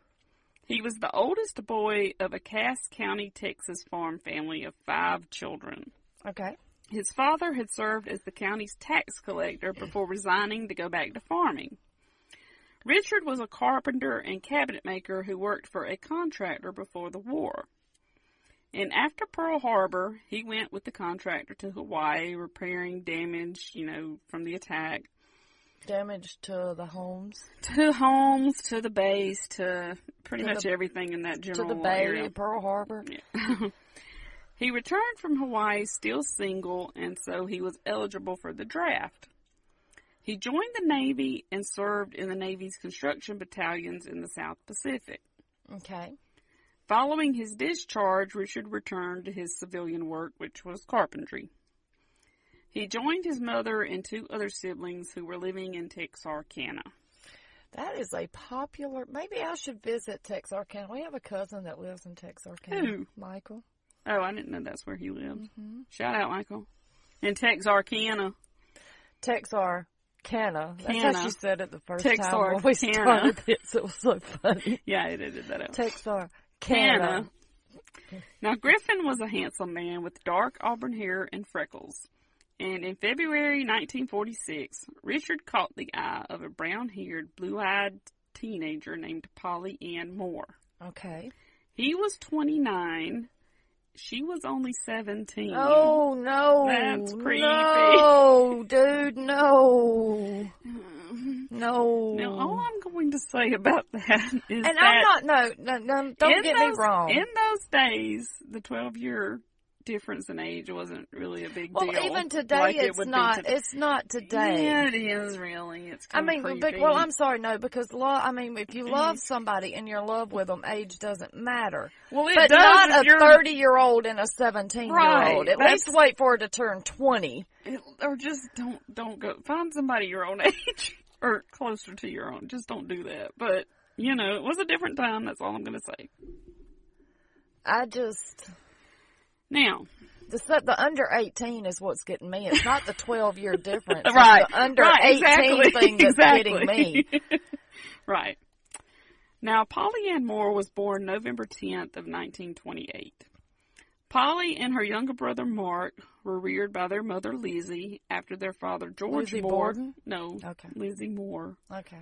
He was the oldest boy of a Cass County, Texas farm family of five children. Okay. His father had served as the county's tax collector before resigning to go back to farming. Richard was a carpenter and cabinet maker who worked for a contractor before the war. And after Pearl Harbor, he went with the contractor to Hawaii, repairing damage, you know, from the attack. Damage to the homes, To homes, to the base, to pretty To much the- everything in that general to the bay, area. Pearl Harbor. he returned from Hawaii still single, and so he was eligible for the draft. He joined the Navy and served in the Navy's construction battalions in the South Pacific. Okay. Following his discharge, Richard returned to his civilian work, which was carpentry. He joined his mother and two other siblings who were living in Texarkana. That is a popular. Maybe I should visit Texarkana. We have a cousin that lives in Texarkana. Who? Michael. Oh, I didn't know that's where he lived. Mm-hmm. Shout out, Michael. In Texarkana. Texar. Texarkana. That's how she said it the first time when we Texarkana. started this. It was so funny. Yeah, I edited that out. Texarkana. Now, Griffin was a handsome man with dark auburn hair and freckles. And in February 1946, Richard caught the eye of a brown haired, blue eyed teenager named Polly Ann Moore. Okay. He was 29. She was only 17. Oh no! That's creepy. No, dude, no, no. Now, all I'm going to say about that is and that I'm not. No, no, no don't get those, me wrong. In those days, the 12 year difference in age wasn't really a big Well, deal. even today, like it's be not. today. it's not today. Yeah, it is really. It's I mean, but, well, I'm sorry, no, because love. I mean, if you love mm-hmm. somebody and you're in love with them, age doesn't matter. Well, it but does not a 30 year old and a 17 year old. Right. At least wait for her to turn 20. It- or just don't don't go find somebody your own age or closer to your own. Just don't do that. But you know, it was a different time. That's all I'm going to say. I just Now, the the under 18 is what's getting me. It's not the 12 year difference. It's right, the under right, 18 exactly, thing that's exactly. getting me. right. Now, Polly Ann Moore was born November 10th of 1928. Polly and her younger brother Mark were reared by their mother Lizzie after their father George Lizzie Moore. Borden? No, Okay. Lizzie Moore. Okay.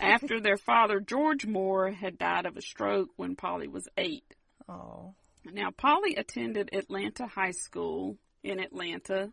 after their father George Moore had died of a stroke when Polly was eight. Oh. Now, Polly attended Atlanta High School in Atlanta.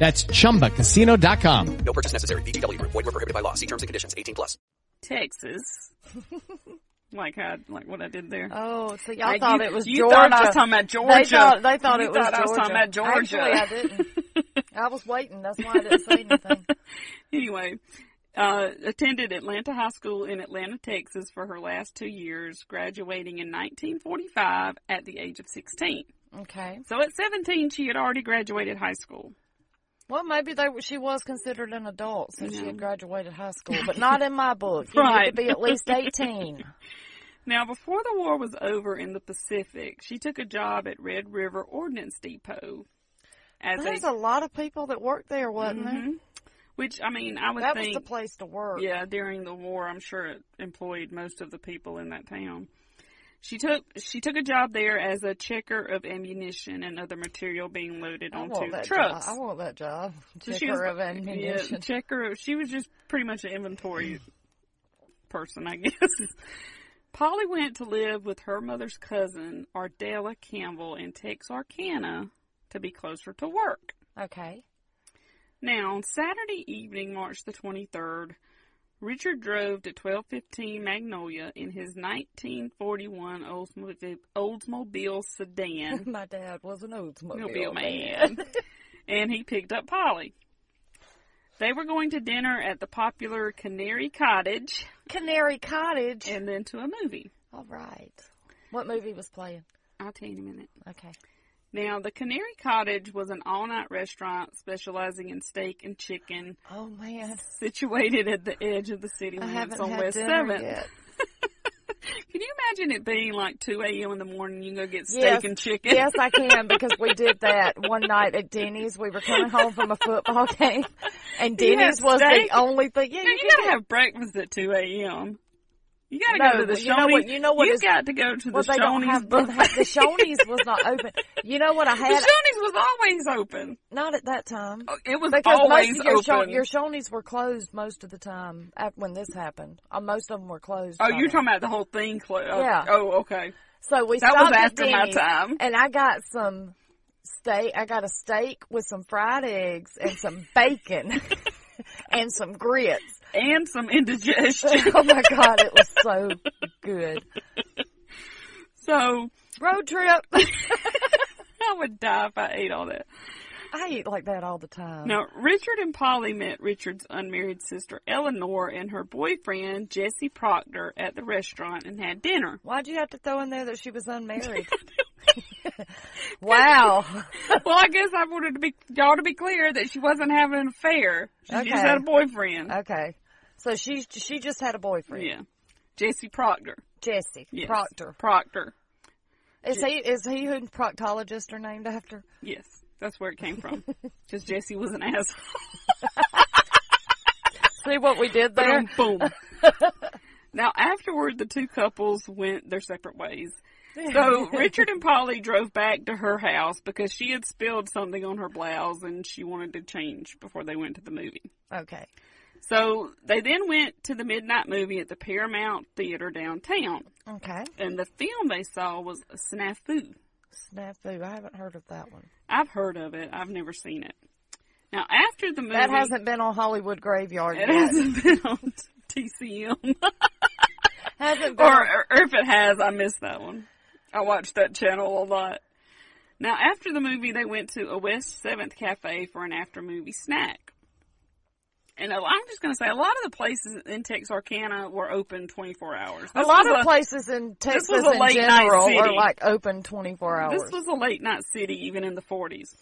That's ChumbaCasino.com. No purchase necessary. VGW Group. Void were prohibited by law. See terms and conditions. 18 plus. Texas. like how, like what I did there. Oh, so y'all Like, thought you- it was you Georgia. thought I was talking about Georgia. They thought, they thought You it was thought I was talking about Georgia. Actually, I didn't. I was waiting. That's why I didn't say anything. anyway, uh, attended Atlanta High School in Atlanta, Texas for her last two years, graduating in 1945 at the age of 16. Okay. So at 17, she had already graduated high school. Well, maybe they she was considered an adult since she had graduated high school, but not in my book. You Right. need to be at least 18. Now, before the war was over in the Pacific, she took a job at Red River Ordnance Depot as There's a, a lot of people that worked there, wasn't Mhm. which I mean, I would there? That think was the place to work. Yeah, during the war, I'm sure it employed most of the people in that town. She took she took a job there as a checker of ammunition and other material being loaded I onto trucks. job. I want that job. So Checker she was, of ammunition. Yeah, checker. She was just pretty much an inventory person, I guess. Polly went to live with her mother's cousin, Ardella Campbell, in Texarkana to be closer to work. Okay. Now, on Saturday evening, March the 23rd, Richard drove to 1215 Magnolia in his 1941 Oldsmobile, Oldsmobile sedan. My dad was an Oldsmobile man. man. and he picked up Polly. They were going to dinner at the popular Canary Cottage. Canary Cottage. And then to a movie. All right. What movie was playing? I'll tell you in a minute. Okay. Now, the Canary Cottage was an all night restaurant specializing in steak and chicken, Oh man, situated at the edge of the city I limits haven't on had West dinner 7th. yet. Can you imagine it being like 2 a.m. in the morning? You can go get steak yes, and chicken. Yes, I can because we did that one night at Denny's. We were coming home from a football game, and Denny's was steak? the only thing. Yeah, you, you gotta have breakfast at 2 a.m. You gotta No, go to the but you know what- Shoney's. you know what You is- got to go to well, the don't Shoney's. have, the Shoney's was not open. You know what I had? The? Shoney's was always open. Not at that time. Oh, It was Because always most of your, Shon- open. your Shoney's were closed most of the time when this happened. Uh, most of them were closed. oh, you're then. talking about the whole thing closed. Yeah. Oh, okay. So we That was after my time. and I got some steak. I got a steak with some fried eggs and some bacon and some grits. And some indigestion. oh my god, it was so good. So Road trip. I would die if I ate all that. I eat like that all the time. Now, Richard and Polly met Richard's unmarried sister Eleanor and her boyfriend Jesse Proctor at the restaurant and had dinner. Why'd you have to throw in there that she was unmarried? Wow. well, I guess I wanted to be y'all to be clear that she wasn't having an affair. She Okay. just had a boyfriend. Okay. So she she just had a boyfriend. Yeah. Jesse Proctor. Jesse Yes. Proctor. Proctor. Is he is he who proctologists are named after? Yes, that's where it came from. Because Jesse was an asshole. See what we did there? Boom, boom. now, afterward, the two couples went their separate ways. So Richard and Polly drove back to her house because she had spilled something on her blouse and she wanted to change before they went to the movie. Okay. So they then went to the midnight movie at the Paramount Theater downtown. Okay. And the film they saw was Snafu. Snafu. I haven't heard of that one. I've heard of it. I've never seen it. Now, after the movie, That hasn't been on Hollywood Graveyard it yet. hasn't been on TCM. hasn't been or, on- or if it has, I missed that one. I watched that channel a lot. Now, after the movie, they went to a West 7th cafe for an after movie snack. And I'm just going to say, a lot of the places in Texarkana were open 24 hours. a lot of places in Texas was a in late night general are like open 24 hours. This was a late night city, even in the 40s.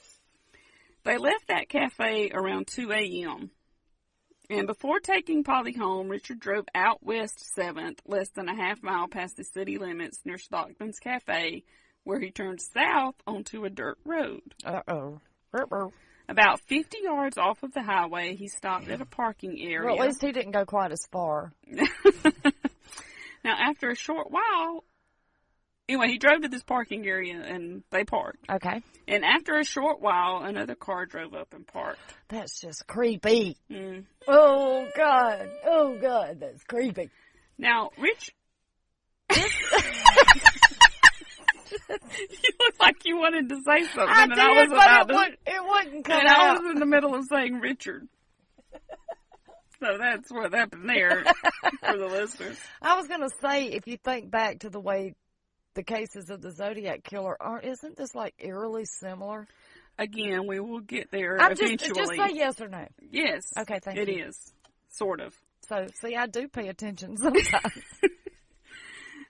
They left that cafe around 2 a.m. And before taking Polly home, Richard drove out West 7th, less than a half mile past the city limits near Stockman's Cafe, where he turned south onto a dirt road. Uh-oh. About 50 yards off of the highway, he stopped at a parking area. Well, at least he didn't go quite as far. Now, after a short while, anyway, he drove to this parking area and they parked. Okay. And after a short while, another car drove up and parked. That's just creepy. Mm. Oh, God. Oh, God. That's creepy. Now, Rich. you look like you wanted to say something, I and did, I was but about it, to. would, it wouldn't come and I was in the middle of saying Richard. So that's what happened there for the listeners. I was going to say, if you think back to the way the cases of the Zodiac Killer are, isn't this like eerily similar? Again, we will get there I'm just, eventually. just say yes or no. Yes. Okay, thank It you. is. Sort of. So, see, I do pay attention sometimes.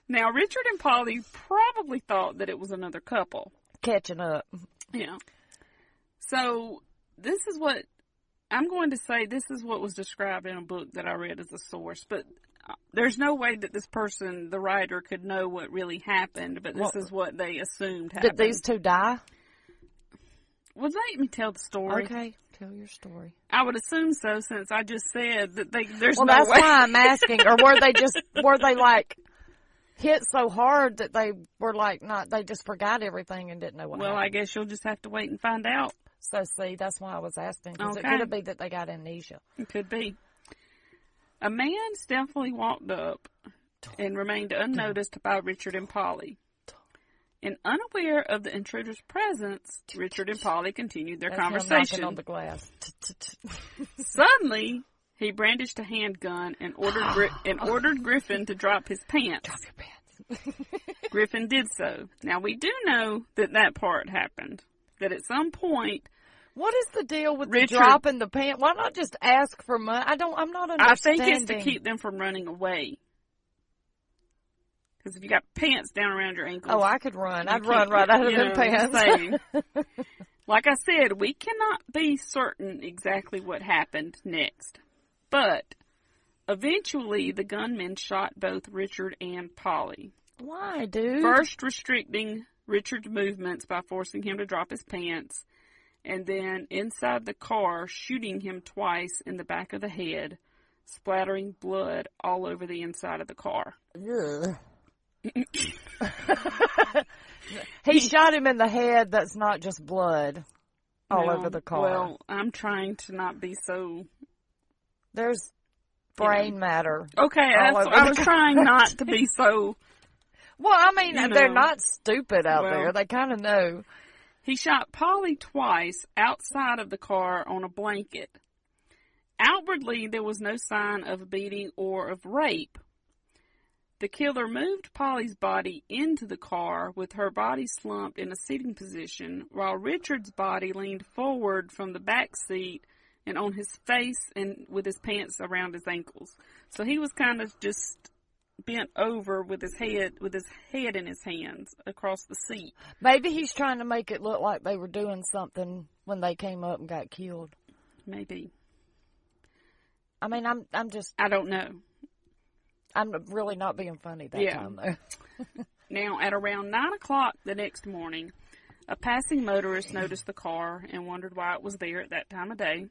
Now, Richard and Polly probably thought that it was another couple. Catching up. Yeah. So, this is what I'm going to say. This is what was described in a book that I read as a source, but uh, there's no way that this person, the writer, could know what really happened. But this Well- is what they assumed happened. Did these two die? Well, let me tell the story. Okay, tell your story. I would assume so, since I just said that they. There's well, no that's way. why I'm asking. Or were they just, were they like hit so hard that they were like not, they just forgot everything and didn't know what Well, I guess you'll just have to wait and find out. So, see, that's why I was asking. Because it Okay. could have been that they got amnesia. It could be. A man stealthily walked up and remained unnoticed by Richard and Polly. And unaware of the intruder's presence, Richard and Polly continued their That's conversation. on the glass. Suddenly, he brandished a handgun and ordered Gri- and ordered Griffin to drop his pants. Drop. Griffin did so. Now we do know that that part happened. That at some point, What is the deal with Richard- the dropping the pants? Why not just ask for money? I don't. I'm not understanding. I think it's to keep them from running away. Because if you got pants down around your ankles, Oh, I could run. I'd run right out of them pants. like I said, we cannot be certain exactly what happened next, but eventually the gunmen shot both Richard and Polly. Why, dude? First, restricting Richard's movements by forcing him to drop his pants, and then inside the car, shooting him twice in the back of the head, splattering blood all over the inside of the car. Ugh. he shot him in the head. That's not just blood all No, over the car. Well, I'm trying to not be so. There's brain matter. Okay, I was trying not to be so. Well, I mean, they're know. not stupid out Well- there. They kind of know. He shot Polly twice outside of the car on a blanket. Outwardly, there was no sign of beating or of rape. The killer moved Polly's body into the car with her body slumped in a sitting position, while Richard's body leaned forward from the back seat and on his face and with his pants around his ankles. So he was kind of just bent over with his head with his head in his hands across the seat. Maybe he's trying to make it look like they were doing something when they came up and got killed. Maybe. I mean, I'm I'm just I don't know. I'm really not being funny that Yeah. time though. Now, at around nine o'clock the next morning, a passing motorist noticed the car and wondered why it was there at that time of day.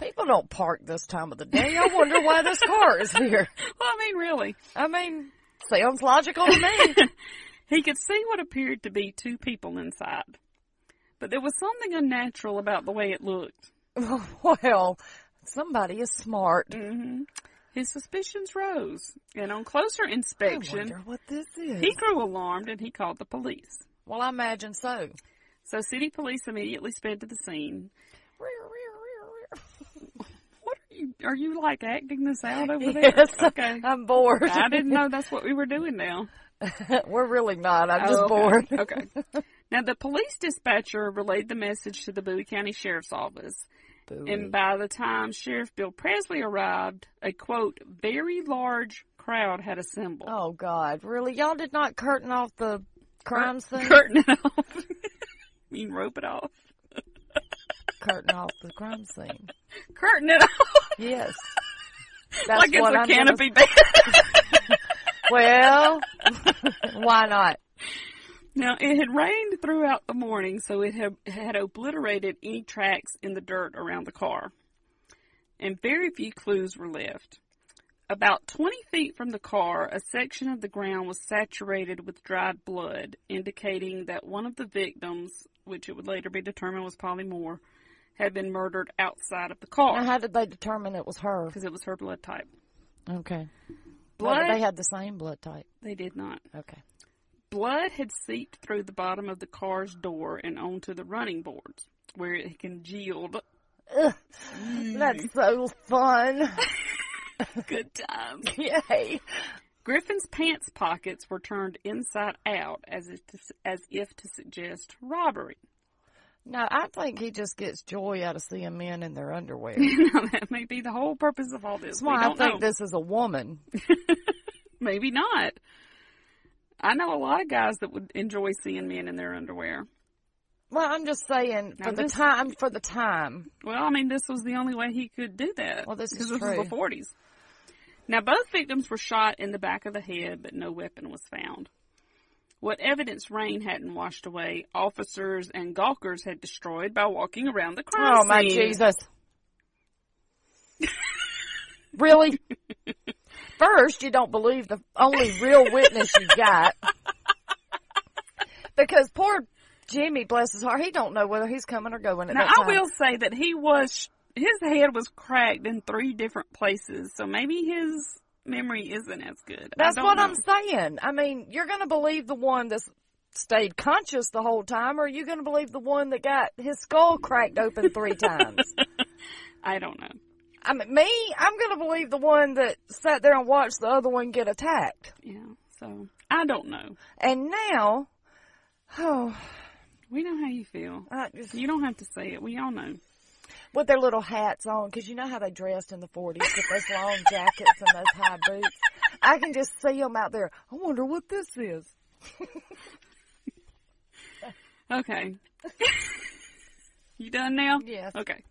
People don't park this time of the day. I wonder why this car is here. Well, I mean, really. I mean, sounds logical to me. He could see what appeared to be two people inside, but there was something unnatural about the way it looked. well, somebody is smart. hmm His suspicions rose, and on closer inspection, wonder what this is. he grew alarmed and he called the police. Well, I imagine so. So city police immediately sped to the scene. Are you? Are you like acting this out over there? Yes, Okay. I'm bored. I didn't know that's what we were doing now. We're really not. I'm just Oh, okay. bored. Okay. Now the police dispatcher relayed the message to the Bowie County Sheriff's Office. And by the time Sheriff Bill Presley arrived, a quote, very large crowd had assembled. Oh God, really? Y'all did not curtain off the crime scene? Curtain it off. you mean rope it off. Curtain off the crime scene. Curtain it off. Yes. like it's what a I'm canopy gonna- bed. Well, why not? Now, it had rained throughout the morning, so it had, had obliterated any tracks in the dirt around the car. And very few clues were left. About 20 feet from the car, a section of the ground was saturated with dried blood, indicating that one of the victims, which it would later be determined was Polly Moore, had been murdered outside of the Now, car how did they determine it was her? because it was her blood type. Okay. Blood? Maybe they had the same blood type. They did not. Okay. Blood had seeped through the bottom of the car's door and onto the running boards, where it congealed. Ugh, That's so fun. Good times. Yay. Griffin's pants pockets were turned inside out as if to, as if to suggest robbery. No, I think he just gets joy out of seeing men in their underwear. now, that may be the whole purpose of all this. That's why I don't think know. this is a woman. Maybe not. I know a lot of guys that would enjoy seeing men in their underwear. Well, I'm just saying Now for the time. For the time. Well, I mean, this was the only way he could do that. Well, this is this true. was the 40s. Now, both victims were shot in the back of the head, but no weapon was found. What evidence rain hadn't washed away, officers and gawkers had destroyed by walking around the crime scene. Oh my. Jesus! really? First, you don't believe the only real witness you got, because poor Jimmy, bless his heart, he don't know whether he's coming or going at Now, that I will say that he was, his head was cracked in three different places, so maybe his memory isn't as good. That's what know. I'm saying. I mean, you're going to believe the one that's stayed conscious the whole time, or are you going to believe the one that got his skull cracked open three times? I don't know. I mean, me, I'm going to believe the one that sat there and watched the other one get attacked. Yeah, so I don't know. And now, oh, We know how you feel. I just, You don't have to say it. We all know. With their little hats on, because you know how they dressed in the 40s with those long jackets and those high boots. I can just see them out there. I wonder what this is. Okay. you done now? Yes. Okay.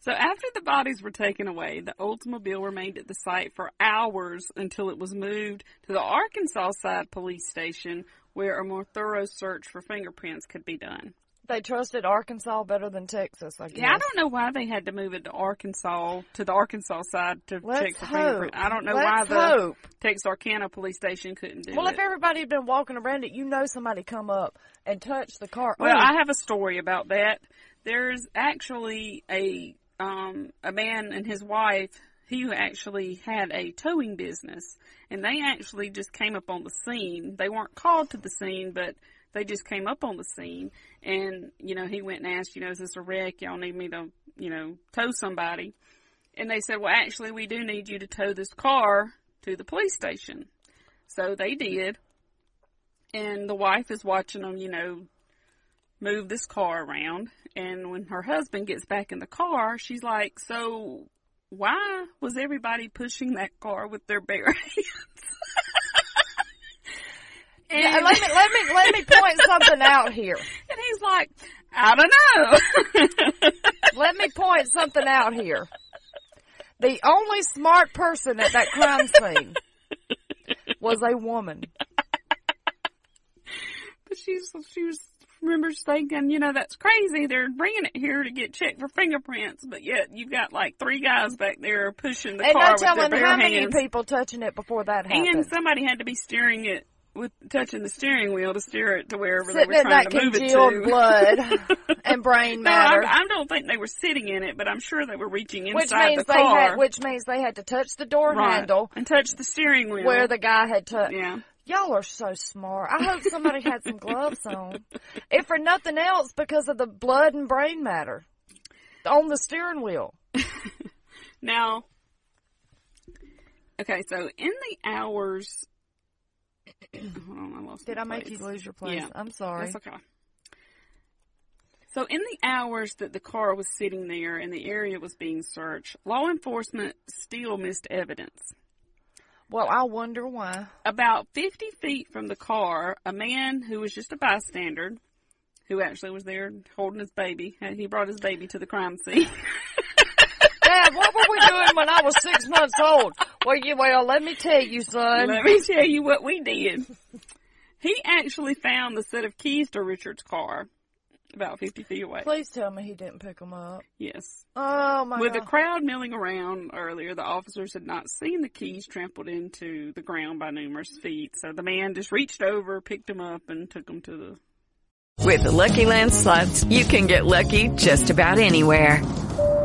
So after the bodies were taken away, the Oldsmobile remained at the site for hours until it was moved to the Arkansas side police station where a more thorough search for fingerprints could be done. They trusted Arkansas better than Texas, I guess. Yeah, I don't know why they had to move it to Arkansas, to the Arkansas side to Let's check the hope. fingerprints. I don't know Let's why the hope. Texarkana police station couldn't do Well, it. if everybody had been walking around it, you know somebody come up and touch the car. Well, Oh, I have a story about that. There's actually a um a man and his wife who actually had a towing business and they actually just came up on the scene. They weren't called to the scene, but they just came up on the scene and you know, he went and asked, you know, is this a wreck? Y'all need me to, you know, tow somebody. And they said, "Well, actually, we do need you to tow this car to the police station." So they did. And the wife is watching them, you know, move this car around. And when her husband gets back in the car, she's like, So why was everybody pushing that car with their bare hands? Yeah, let me let me let me point something out here. And he's like, I don't know. let me point something out here. The only smart person at that crime scene was a woman. But she's she was remembers thinking, you know, that's crazy. They're bringing it here to get checked for fingerprints, but yet you've got like three guys back there pushing the and car no with their telling bare how many people touching it before that happened. And somebody had to be steering it with touching the steering wheel to steer it to wherever they were trying to move it congealed to. blood and brain No, matter. I, I don't think they were sitting in it, but I'm sure they were reaching which inside means the they car. had, which means they had to touch the door Right. handle and touch the steering wheel where the guy had touched. Yeah. Y'all are so smart. I hope somebody had some gloves on. If for nothing else, because of the blood and brain matter on the steering wheel. Now, okay, so in the hours. On, I lost Did I make place. you lose your place? Yeah, I'm sorry. That's okay. So, in the hours that the car was sitting there and the area was being searched, law enforcement still missed evidence. Well, I wonder why. About 50 feet from the car, a man who was just a bystander, who actually was there holding his baby, he brought his baby to the crime scene. Dad, what were we doing when I was six months old? Well, you, well, let me tell you, son. Let me tell you what we did. He actually found the set of keys to Richard's car about 50 feet away. Please tell me he didn't pick them up. Yes. Oh my With god. the crowd milling around earlier, the officers had not seen the keys trampled into the ground by numerous feet, so the man just reached over, picked them up, and took them to the. With the Lucky Land slots, you can get lucky just about anywhere.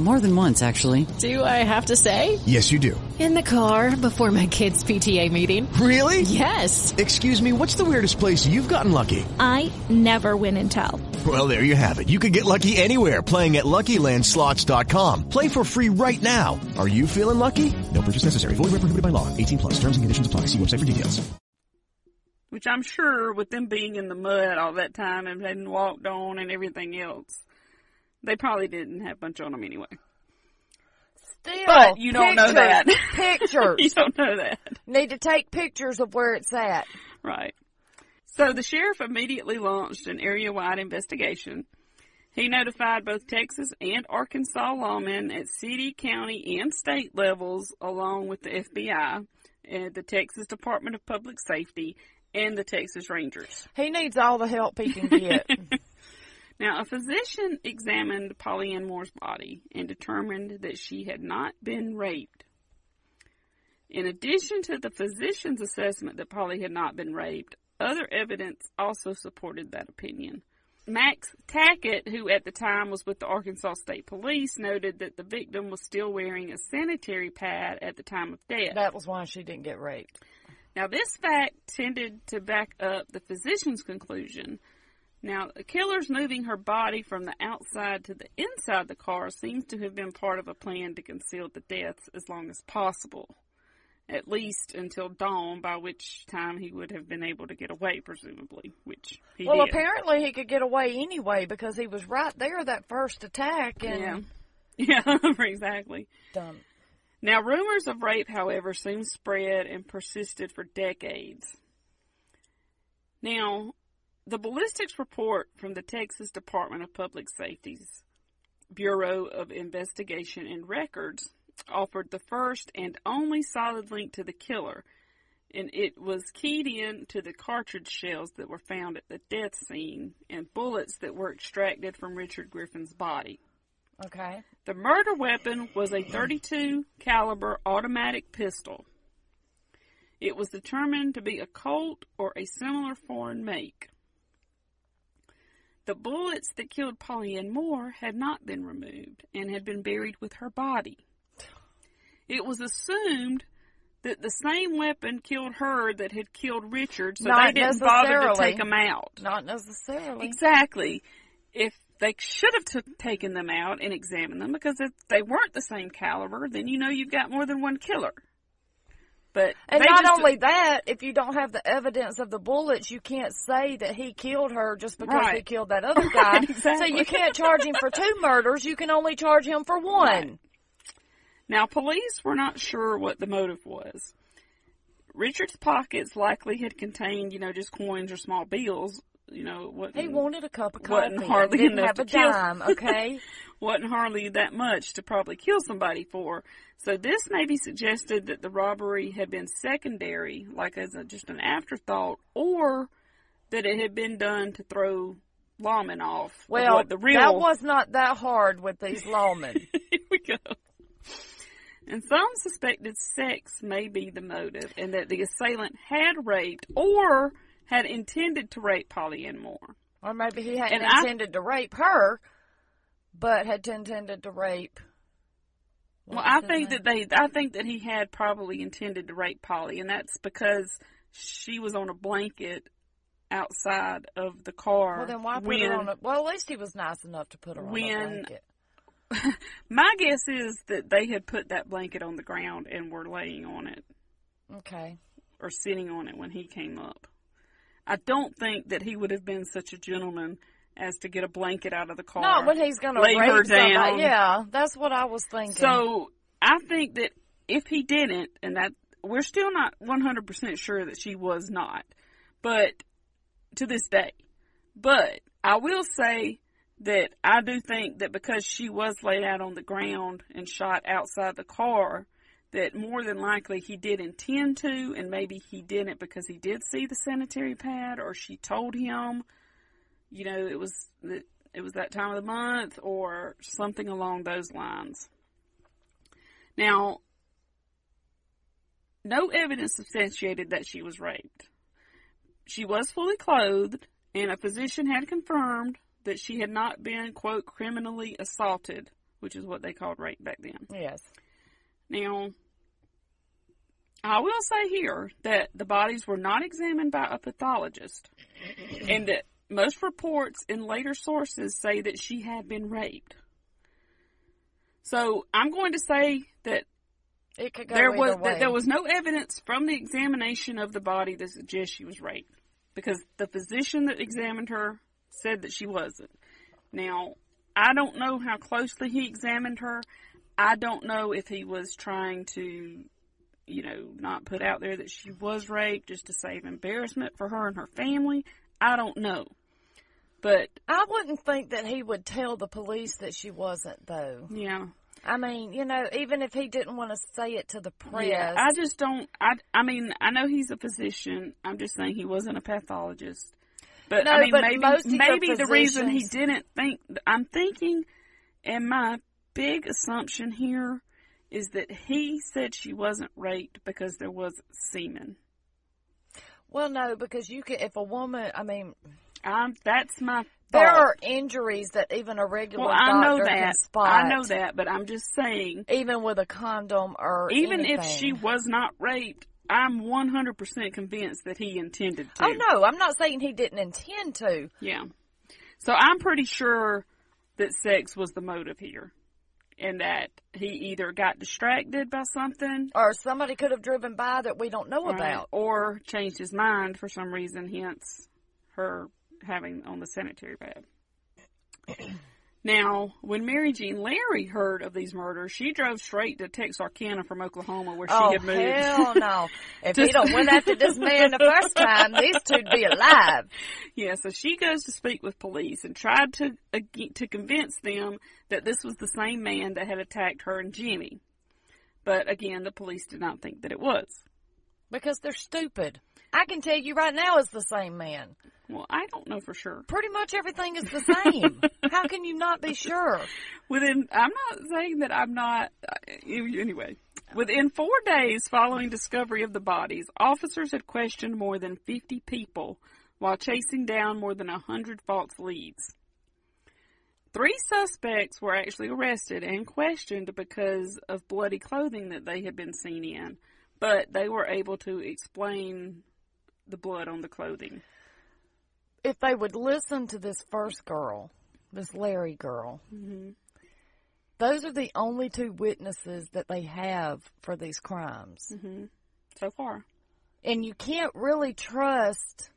More than once, actually. Do I have to say? Yes, you do. In the car before my kids' PTA meeting. Really? Yes. Excuse me, what's the weirdest place you've gotten lucky? I never win and tell. Well, there you have it. You can get lucky anywhere playing at LuckyLandSlots.com. Play for free right now. Are you feeling lucky? No purchase necessary. Void where prohibited by law. 18 plus. Terms and conditions apply. See website for details. Which I'm sure, with them being in the mud all that time and hadn't walked on and everything else, they probably didn't have much on them anyway. Still, But you don't know that. Pictures. you don't know that. Need to take pictures of where it's at. Right. So the sheriff immediately launched an area-wide investigation. He notified both Texas and Arkansas lawmen at city, county, and state levels, along with the FBI, and the Texas Department of Public Safety, and the Texas Rangers. He needs all the help he can get. Now, a physician examined Polly Ann Moore's body and determined that she had not been raped. In addition to the physician's assessment that Polly had not been raped, other evidence also supported that opinion. Max Tackett, who at the time was with the Arkansas State Police, noted that the victim was still wearing a sanitary pad at the time of death. that was why she didn't get raped. Now, this fact tended to back up the physician's conclusion. Now, the killer's moving her body from the outside to the inside of the car seems to have been part of a plan to conceal the deaths as long as possible. At least until dawn, by which time he would have been able to get away, presumably, which he well, did. apparently he could get away anyway because he was right there that first attack and Yeah. Yeah, exactly. Dumb. Now, rumors of rape, however, soon spread and persisted for decades. Now, the ballistics report from the Texas Department of Public Safety's Bureau of Investigation and Records offered the first and only solid link to the killer, and it was keyed in to the cartridge shells that were found at the death scene and bullets that were extracted from Richard Griffin's body. Okay. The murder weapon was a 32 caliber automatic pistol. It was determined to be a Colt or a similar foreign make. The bullets that killed Polly Ann Moore had not been removed and had been buried with her body. it was assumed that the same weapon killed her that had killed Richard, so Not they didn't bother to take them out. Not necessarily. Exactly. If they should have took, taken them out and examined them, because if they weren't the same caliber, then you know you've got more than one killer. But And not just- only that, if you don't have the evidence of the bullets, you can't say that he killed her just because he killed that other guy. Right, exactly. So you can't charge him for two murders. You can only charge him for one. Right. Now, police were not sure what the motive was. Richard's pockets likely had contained, you know, just coins or small bills. You know, wasn't, He wanted a cup of coffee. wasn't hardly didn't enough have to a kill. dime. Okay. wasn't hardly that much to probably kill somebody for. So this maybe suggested that the robbery had been secondary, like as a, just an afterthought, or that it had been done to throw lawmen off. of Well, what the real that was not that hard with these lawmen. Here we go. And some suspected sex may be the motive, and that the assailant had raped or had intended to rape Polly Ann Moore. or maybe he hadn't And I- intended to rape her, but had intended to rape. Well, I think name? that they, I think that he had probably intended to rape Polly, and that's because she was on a blanket outside of the car. Well, then why put when, her on a? Well, at least he was nice enough to put her on a when- blanket. My guess is that they had put that blanket on the ground and were laying on it. Okay. or sitting on it when he came up. I don't think that he would have been such a gentleman as to get a blanket out of the car. Not when he's going to lay her somebody. down. Yeah, that's what I was thinking. So I think that if he didn't, and that we're still not 100% sure that she was not, but to this day. But I will say that I do think that because she was laid out on the ground and shot outside the car, that more than likely he did intend to, and maybe he didn't because he did see the sanitary pad, or she told him, you know, it was that it was that time of the month, or something along those lines. Now, no evidence substantiated that she was raped. She was fully clothed, and a physician had confirmed that she had not been, quote, criminally assaulted, which is what they called rape back then. yes. Now, I will say here that the bodies were not examined by a pathologist, and that most reports in later sources say that she had been raped. So I'm going to say that It could go there was that there was no evidence from the examination of the body that suggests she was raped, because the physician that examined her said that she wasn't. Now, I don't know how closely he examined her. I don't know if he was trying to, you know, not put out there that she was raped just to save embarrassment for her and her family. I don't know. But I wouldn't think that he would tell the police that she wasn't, though. yeah. I mean, you know, even if he didn't want to say it to the press. Yeah, I just don't. I, I mean, I know he's a physician. I'm just saying he wasn't a pathologist. But No, I mean, but maybe maybe the reason he didn't think. I'm thinking, and my big assumption here is that he said she wasn't raped because there was semen. Well, no, because you can. If a woman, I mean, Um, that's my. there thought. are injuries that even a regular Well, I know that. spot. I know that, but I'm just saying. Even with a condom or Even if she was not raped, I'm 100% convinced that he intended to. Oh no, I'm not saying he didn't intend to. Yeah. So I'm pretty sure that sex was the motive here. And that he either got distracted by something Or somebody could have driven by that we don't know right, about. or changed his mind for some reason, hence her having on the sanitary pad. Now, when Mary Jean Larey heard of these murders, she drove straight to Texarkana from Oklahoma where she oh had moved. hell no! If he don't went after this man the first time, these two'd be alive. Yeah, so she goes to speak with police and tried to uh, to convince them that this was the same man that had attacked her and Jimmy. But again, the police did not think that it was. Because they're stupid. I can tell you right now, it's the same man. Well, I don't know for sure. Pretty much everything is the same. How can you not be sure? Within, I'm not saying that I'm not. uh, Anyway, within four days following discovery of the bodies, officers had questioned more than 50 people while chasing down more than 100 false leads. Three suspects were actually arrested and questioned because of bloody clothing that they had been seen in, but they were able to explain the blood on the clothing. If they would listen to this first girl, this Larey girl, hmm those are the only two witnesses that they have for these crimes. hmm So far. And you can't really trust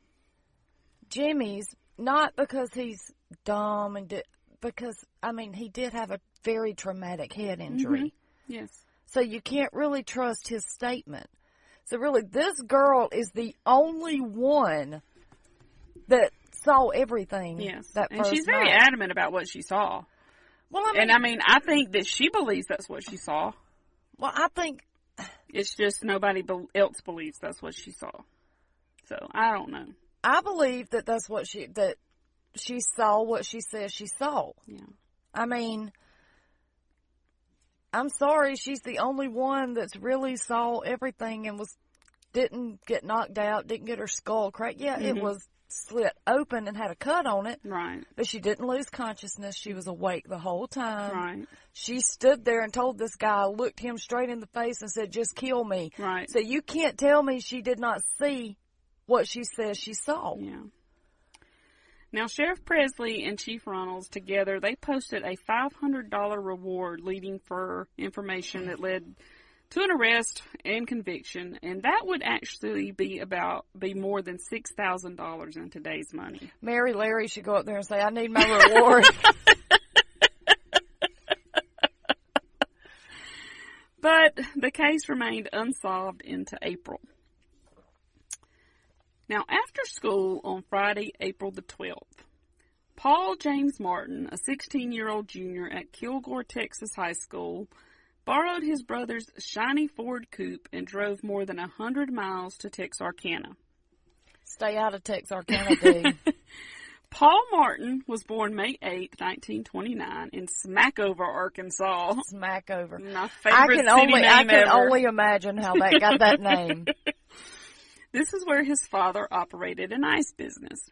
Jimmy's, not because he's dumb and di- because, I mean, he did have a very traumatic head mm-hmm. injury. Yes. So you can't really trust his statement. So really, this girl is the only one that saw everything. Yes. that and she's very night. adamant about what she saw. Well, I mean, and I mean, I think that she believes that's what she saw. well, I think It's just nobody else believes that's what she saw. So I don't know. I believe that that's what she that she saw what she says she saw. Yeah. I mean, I'm sorry, she's the only one that's really saw everything and was didn't get knocked out, didn't get her skull cracked. Yeah, it Mhm. was slit open and had a cut on it, Right. but she didn't lose consciousness. She was awake the whole time. Right. She stood there and told this guy, looked him straight in the face and said, "Just kill me." Right. So you can't tell me she did not see what she says she saw. Yeah. Now, Sheriff Presley and Chief Runnels together, they posted a $500 reward leading for information that led to an arrest and conviction, and that would actually be about be more than six thousand dollars in today's money. Mary Larey should go up there and say, I need my reward. But the case remained unsolved into April. Now, after school on Friday, April the 12th, Paul James Martin, a 16 year old junior at Kilgore, Texas High School, borrowed his brother's shiny Ford coupe and drove more than a hundred miles to Texarkana. Stay out of Texarkana, dude. Paul Martin was born May 8, 1929 in Smackover, Arkansas. Smackover. My I favorite can city only I can ever. only imagine how that got that name. This is where his father operated an ice business.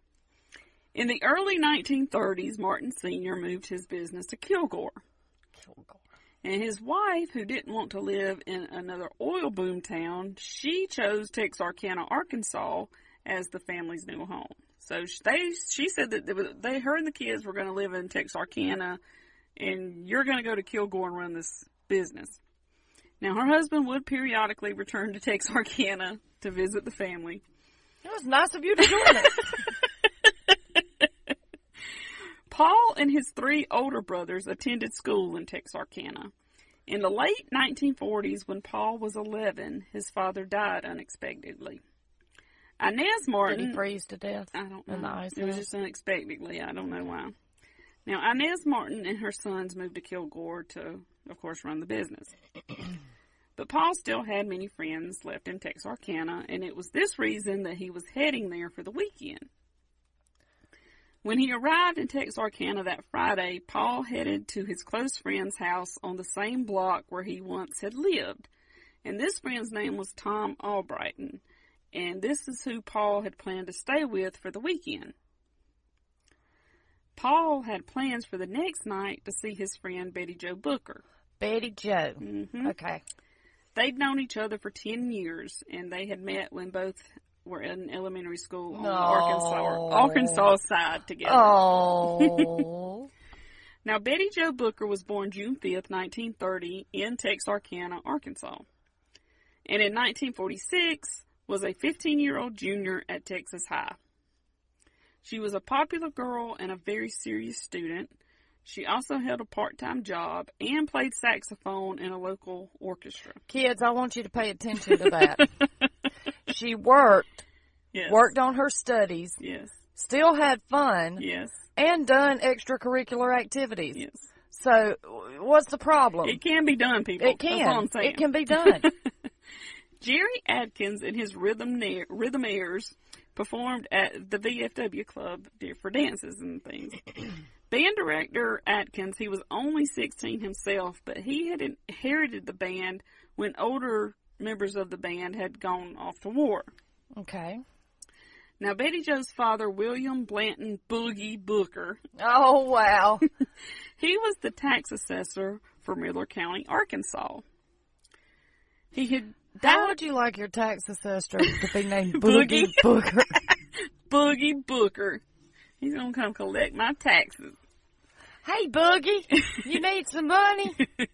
In the early 1930s, Martin Sr. moved his business to Kilgore. And his wife, who didn't want to live in another oil boom town, she chose Texarkana, Arkansas as the family's new home. So they, she said that they, they, her and the kids were going to live in Texarkana, and you're going to go to Kilgore and run this business. Now, her husband would periodically return to Texarkana to visit the family. It was nice of you to join us. Paul and his three older brothers attended school in Texarkana. In the late 1940s, when Paul was 11, his father died unexpectedly. Inez Martin. Did he freeze to death? I don't know. ice it was just unexpectedly. I don't know why. Now, Inez Martin and her sons moved to Kilgore to, of course, run the business. But Paul still had many friends left in Texarkana, and it was this reason that he was heading there for the weekend. When he arrived in Texarkana that Friday, Paul headed to his close friend's house on the same block where he once had lived. And this friend's name was Tom Albrighton. And this is who Paul had planned to stay with for the weekend. Paul had plans for the next night to see his friend Betty Joe Booker. Betty Joe. hmm Okay. They'd known each other for 10 years, and they had met when both were in elementary school on the Arkansas, Arkansas side together. Oh. Now, Betty Joe Booker was born June 5th, 1930, in Texarkana, Arkansas. And in 1946, was a 15-year-old junior at Texas High. She was a popular girl and a very serious student. She also held a part-time job and played saxophone in a local orchestra. Kids, I want you to pay attention to that. she worked, Yes. worked on her studies, Yes. still had fun, Yes. and done extracurricular activities. Yes. So, what's the problem? It can be done, people. It can. It can be done. Jerry Atkins and his rhythm na- rhythmaires performed at the VFW club for dances and things. band director Atkins, he was only 16 himself, but he had inherited the band when older members of the band had gone off to war. okay. Now, Betty Joe's father, William Blanton Boogie Booker, Oh wow. he was the tax assessor for Miller County, Arkansas. He had How would you like your tax assessor to be named Boogie Boogie. Booker? Boogie Booker. He's gonna come collect my taxes. Hey Boogie, you need some money?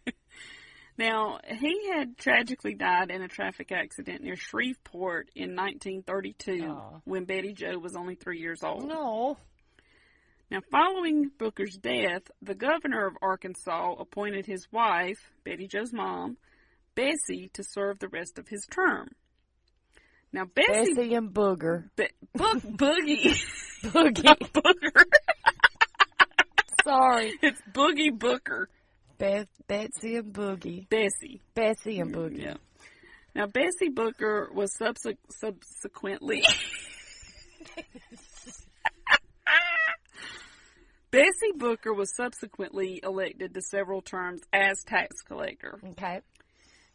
Now, he had tragically died in a traffic accident near Shreveport in 1932 when Betty Joe was only three years old. No. Now, following Booker's death, the governor of Arkansas appointed his wife, Betty Joe's mom, Bessie, to serve the rest of his term. Now, Bessie, Bessie and Booger. Be- Bo- Boogie, Boogie. Booger, Sorry. it's Boogie Booker, Beth, Betsy and Boogie. Bessie. Bessie and Boogie. Yeah. Now, Bessie Booker was subse- subsequently. Bessie Booker was subsequently elected to several terms as tax collector. Okay.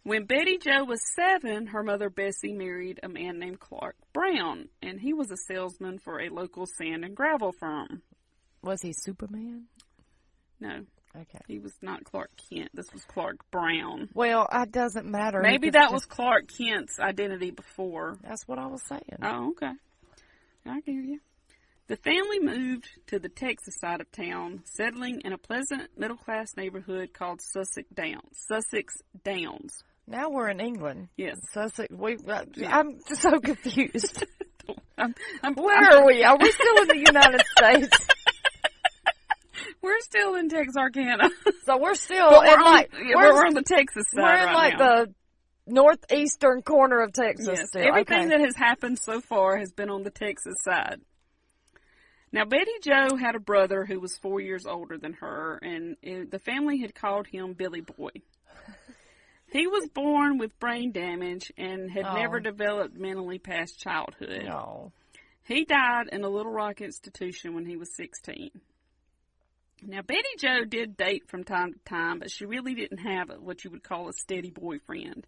When Betty Joe was seven, her mother Bessie married a man named Clark Brown, and he was a salesman for a local sand and gravel firm. Was he Superman? No, Okay. he was not Clark Kent. This was Clark Brown. Well, it doesn't matter. Maybe that was Clark Kent's identity before. That's what I was saying. Oh, okay. I hear you. The family moved to the Texas side of town, settling in a pleasant middle class neighborhood called Sussex Downs. Sussex Downs. Now we're in England. Yes. Sussex. We. Uh, Yeah. I'm so confused. I'm, I'm, Where are we? Are we still in the United States? We're still in Texarkana. So we're still But we're in on- like yeah, we're, we're on the Texas side We're in right like now. the northeastern corner of Texas. Yes, still. everything okay. that has happened so far has been on the Texas side. Now, Betty Joe had a brother who was four years older than her, and it, the family had called him Billy Boy. He was born with brain damage and had Oh. never developed mentally past childhood. No. He died in a Little Rock institution when he was 16. Now, Betty Joe did date from time to time, but she really didn't have what you would call a steady boyfriend.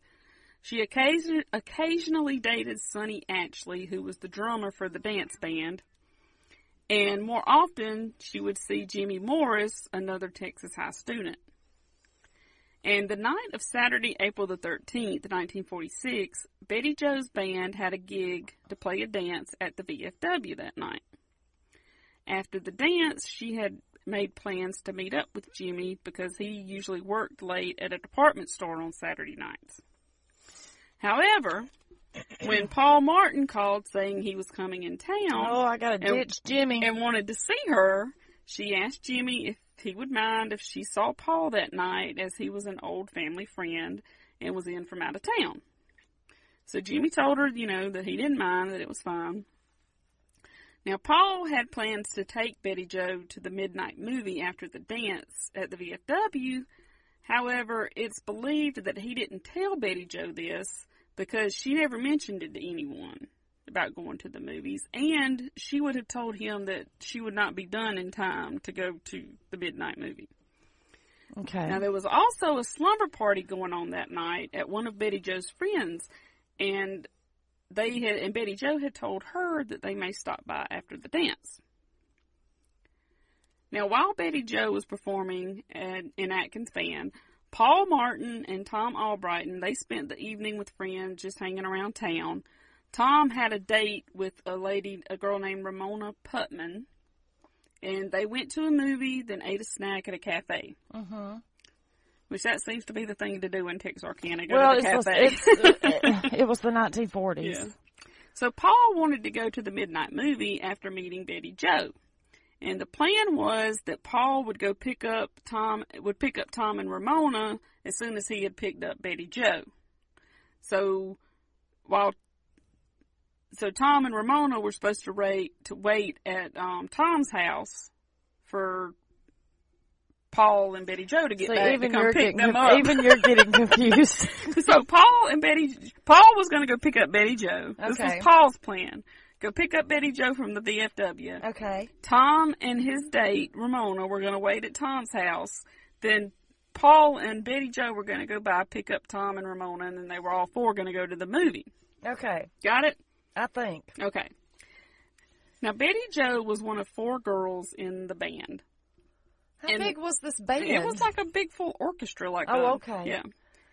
She occasion- occasionally dated Sonny Ashley, who was the drummer for the dance band. And more often, she would see Jimmy Morris, another Texas high student. And the night of Saturday, April the 13th, 1946, Betty Joe's band had a gig to play a dance at the VFW that night. After the dance, she had made plans to meet up with Jimmy because he usually worked late at a department store on Saturday nights. However, when Paul Martin called saying he was coming in town, Oh, I gotta and- ditch Jimmy. and wanted to see her, she asked Jimmy if he would mind if she saw Paul that night as he was an old family friend and was in from out of town. So Jimmy told her, you know, that he didn't mind, that it was fine. Now, Paul had plans to take Betty Joe to the midnight movie after the dance at the VFW. However, it's believed that he didn't tell Betty Joe this because she never mentioned it to anyone about going to the movies, and she would have told him that she would not be done in time to go to the midnight movie. Okay. Now, there was also a slumber party going on that night at one of Betty Joe's friends, and they had and Betty Joe had told her that they may stop by after the dance. Now, while Betty Joe was performing at, in Atkins Fan, Paul Martin and Tom Albrighton they spent the evening with friends, just hanging around town. Tom had a date with a lady, a girl named Ramona Putman, and they went to a movie, then ate a snack at a cafe. Mm-hmm. Which that seems to be the thing to do in Texarkana. Go Well, to the it was, cafe. it was the 1940s. Yeah. So Paul wanted to go to the midnight movie after meeting Betty Joe. And the plan was that Paul would go pick up Tom would pick up Tom and Ramona as soon as he had picked up Betty Joe. So while so Tom and Ramona were supposed to wait to wait at um, Tom's house for Paul and Betty Joe to get See, back even to come you're pick them up. even you're getting confused. so Paul and Betty, Paul was going to go pick up Betty Joe. Okay. This was Paul's plan. Go pick up Betty Joe from the VFW. Okay. Tom and his date, Ramona, were going to wait at Tom's house. Then Paul and Betty Joe were going to go by, pick up Tom and Ramona, and then they were all four going to go to the movie. Okay. Got it? I think. Okay. Now, Betty Joe was one of four girls in the band. How And big was this band? It was like a big full orchestra, like Oh, a- okay. yeah.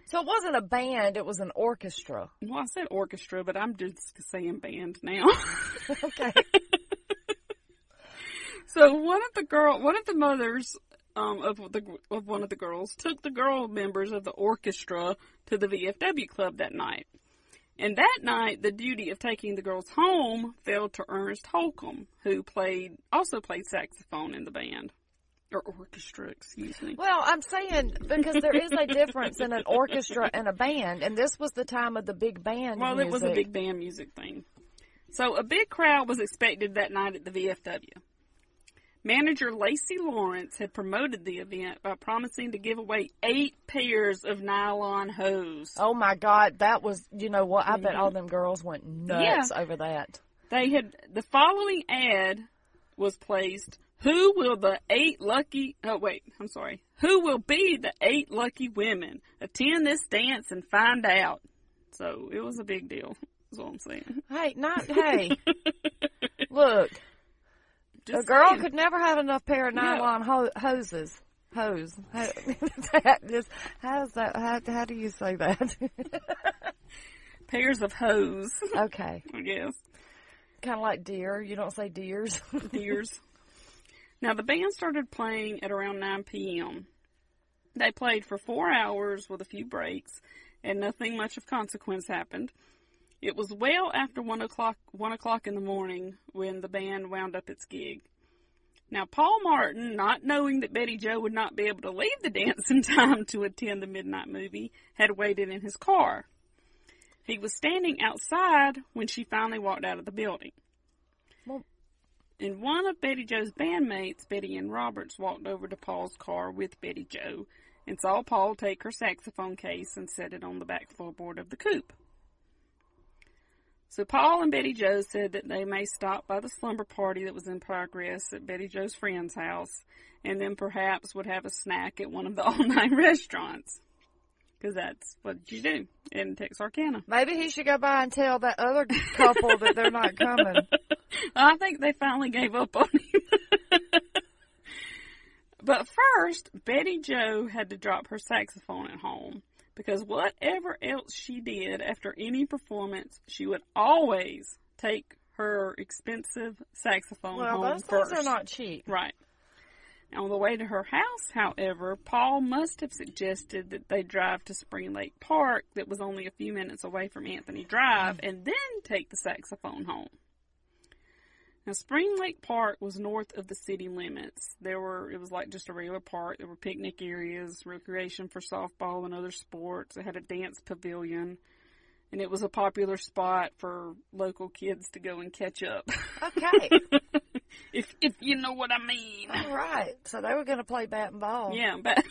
So it wasn't a band; it was an orchestra. Well, I said orchestra, but I'm just saying band now. okay. So one of the girl, one of the mothers um, of the of one of the girls took the girl members of the orchestra to the VFW club that night. And that night, the duty of taking the girls home fell to Ernest Holcomb, who played also played saxophone in the band or orchestra, excuse me. Well, I'm saying because there is a difference in an orchestra and a band, and this was the time of the big band. Well, it was a music. big band music thing. So a big crowd was expected that night at the VFW. Manager Lacey Lawrence had promoted the event by promising to give away eight pairs of nylon hose. Oh my God, that was you know what? I bet mm-hmm. all them girls went nuts Yeah. over that. They had the following ad was placed. Who will the eight lucky? Oh wait, I'm sorry. Who will be the eight lucky women? Attend this dance and find out. So it was a big deal. Is what I'm saying. Hey, not hey. Look, a girl saying. could never have enough pair of nylon ho- hoses. Hose. Ho- that is, how's that? How, how do you say that? Pairs of hose. okay. I guess. Kind of like deer. You don't say deers. Deers. Now the band started playing at around 9 p.m. They played for four hours with a few breaks, and nothing much of consequence happened. It was well after one o'clock one o'clock in the morning when the band wound up its gig. Now Paul Martin, not knowing that Betty Joe would not be able to leave the dance in time to attend the midnight movie, had waited in his car. He was standing outside when she finally walked out of the building. And one of Betty Joe's bandmates, Betty Ann Roberts, walked over to Paul's car with Betty Joe and saw Paul take her saxophone case and set it on the back floorboard of the coupe. So Paul and Betty Joe said that they may stop by the slumber party that was in progress at Betty Joe's friend's house and then perhaps would have a snack at one of the all-night restaurants. Because that's what you do in Texarkana. Maybe he should go by and tell that other couple that they're not coming. I think they finally gave up on him. but first, Betty Joe had to drop her saxophone at home because whatever else she did after any performance, she would always take her expensive saxophone Well, home those things first. are not cheap. Right. On the way to her house, however, Paul must have suggested that they drive to Spring Lake Park, that was only a few minutes away from Anthony Drive, and then take the saxophone home. Now, Spring Lake Park was north of the city limits. There were, it was like just a regular park. There were picnic areas, recreation for softball and other sports. It had a dance pavilion, and it was a popular spot for local kids to go and catch up. Okay. if if you know what I mean. All right. So they were going to play bat and ball. Yeah, but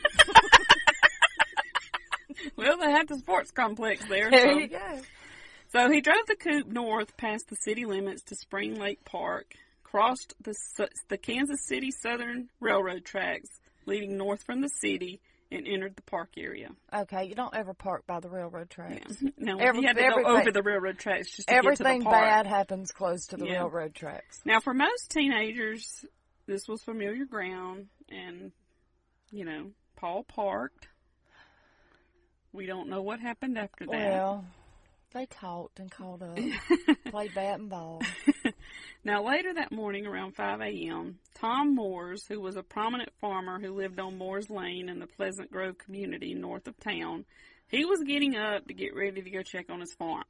well, they had the sports complex there. There so. you go. So he drove the coupe north past the city limits to Spring Lake Park, crossed the the Kansas City Southern Railroad tracks leading north from the city, and entered the park area. Okay, you don't ever park by the railroad tracks. No, Every- he had to go everything- over the railroad tracks just to get to the park. bad happens close to the Yeah. railroad tracks. Now, for most teenagers, this was familiar ground, and you know, Paul parked. We don't know what happened after that. Well, they talked and called up, played bat and ball. Now, later that morning, around 5 a.m., Tom Moores, who was a prominent farmer who lived on Moores Lane in the Pleasant Grove community north of town, he was getting up to get ready to go check on his farm.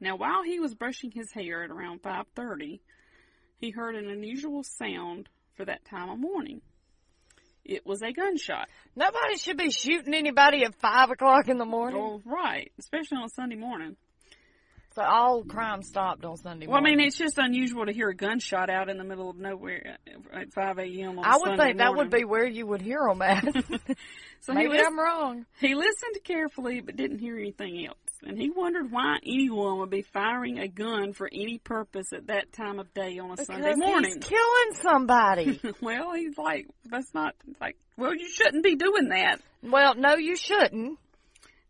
Now, while he was brushing his hair at around 5:30, he heard an unusual sound for that time of morning. It was a gunshot. Nobody should be shooting anybody at five o'clock in the morning. Oh, right, especially on a Sunday morning. So all crime stopped on Sunday Well, I mean, it's just unusual to hear a gunshot out in the middle of nowhere at 5 a.m. I would Sunday think that would be where you would hear them at. So Maybe he I'm wrong. He listened carefully but didn't hear anything else. And he wondered why anyone would be firing a gun for any purpose at that time of day on a Sunday Because morning. he's killing somebody. well, he's like, that's not, like, well, you shouldn't be doing that. well, no, you shouldn't.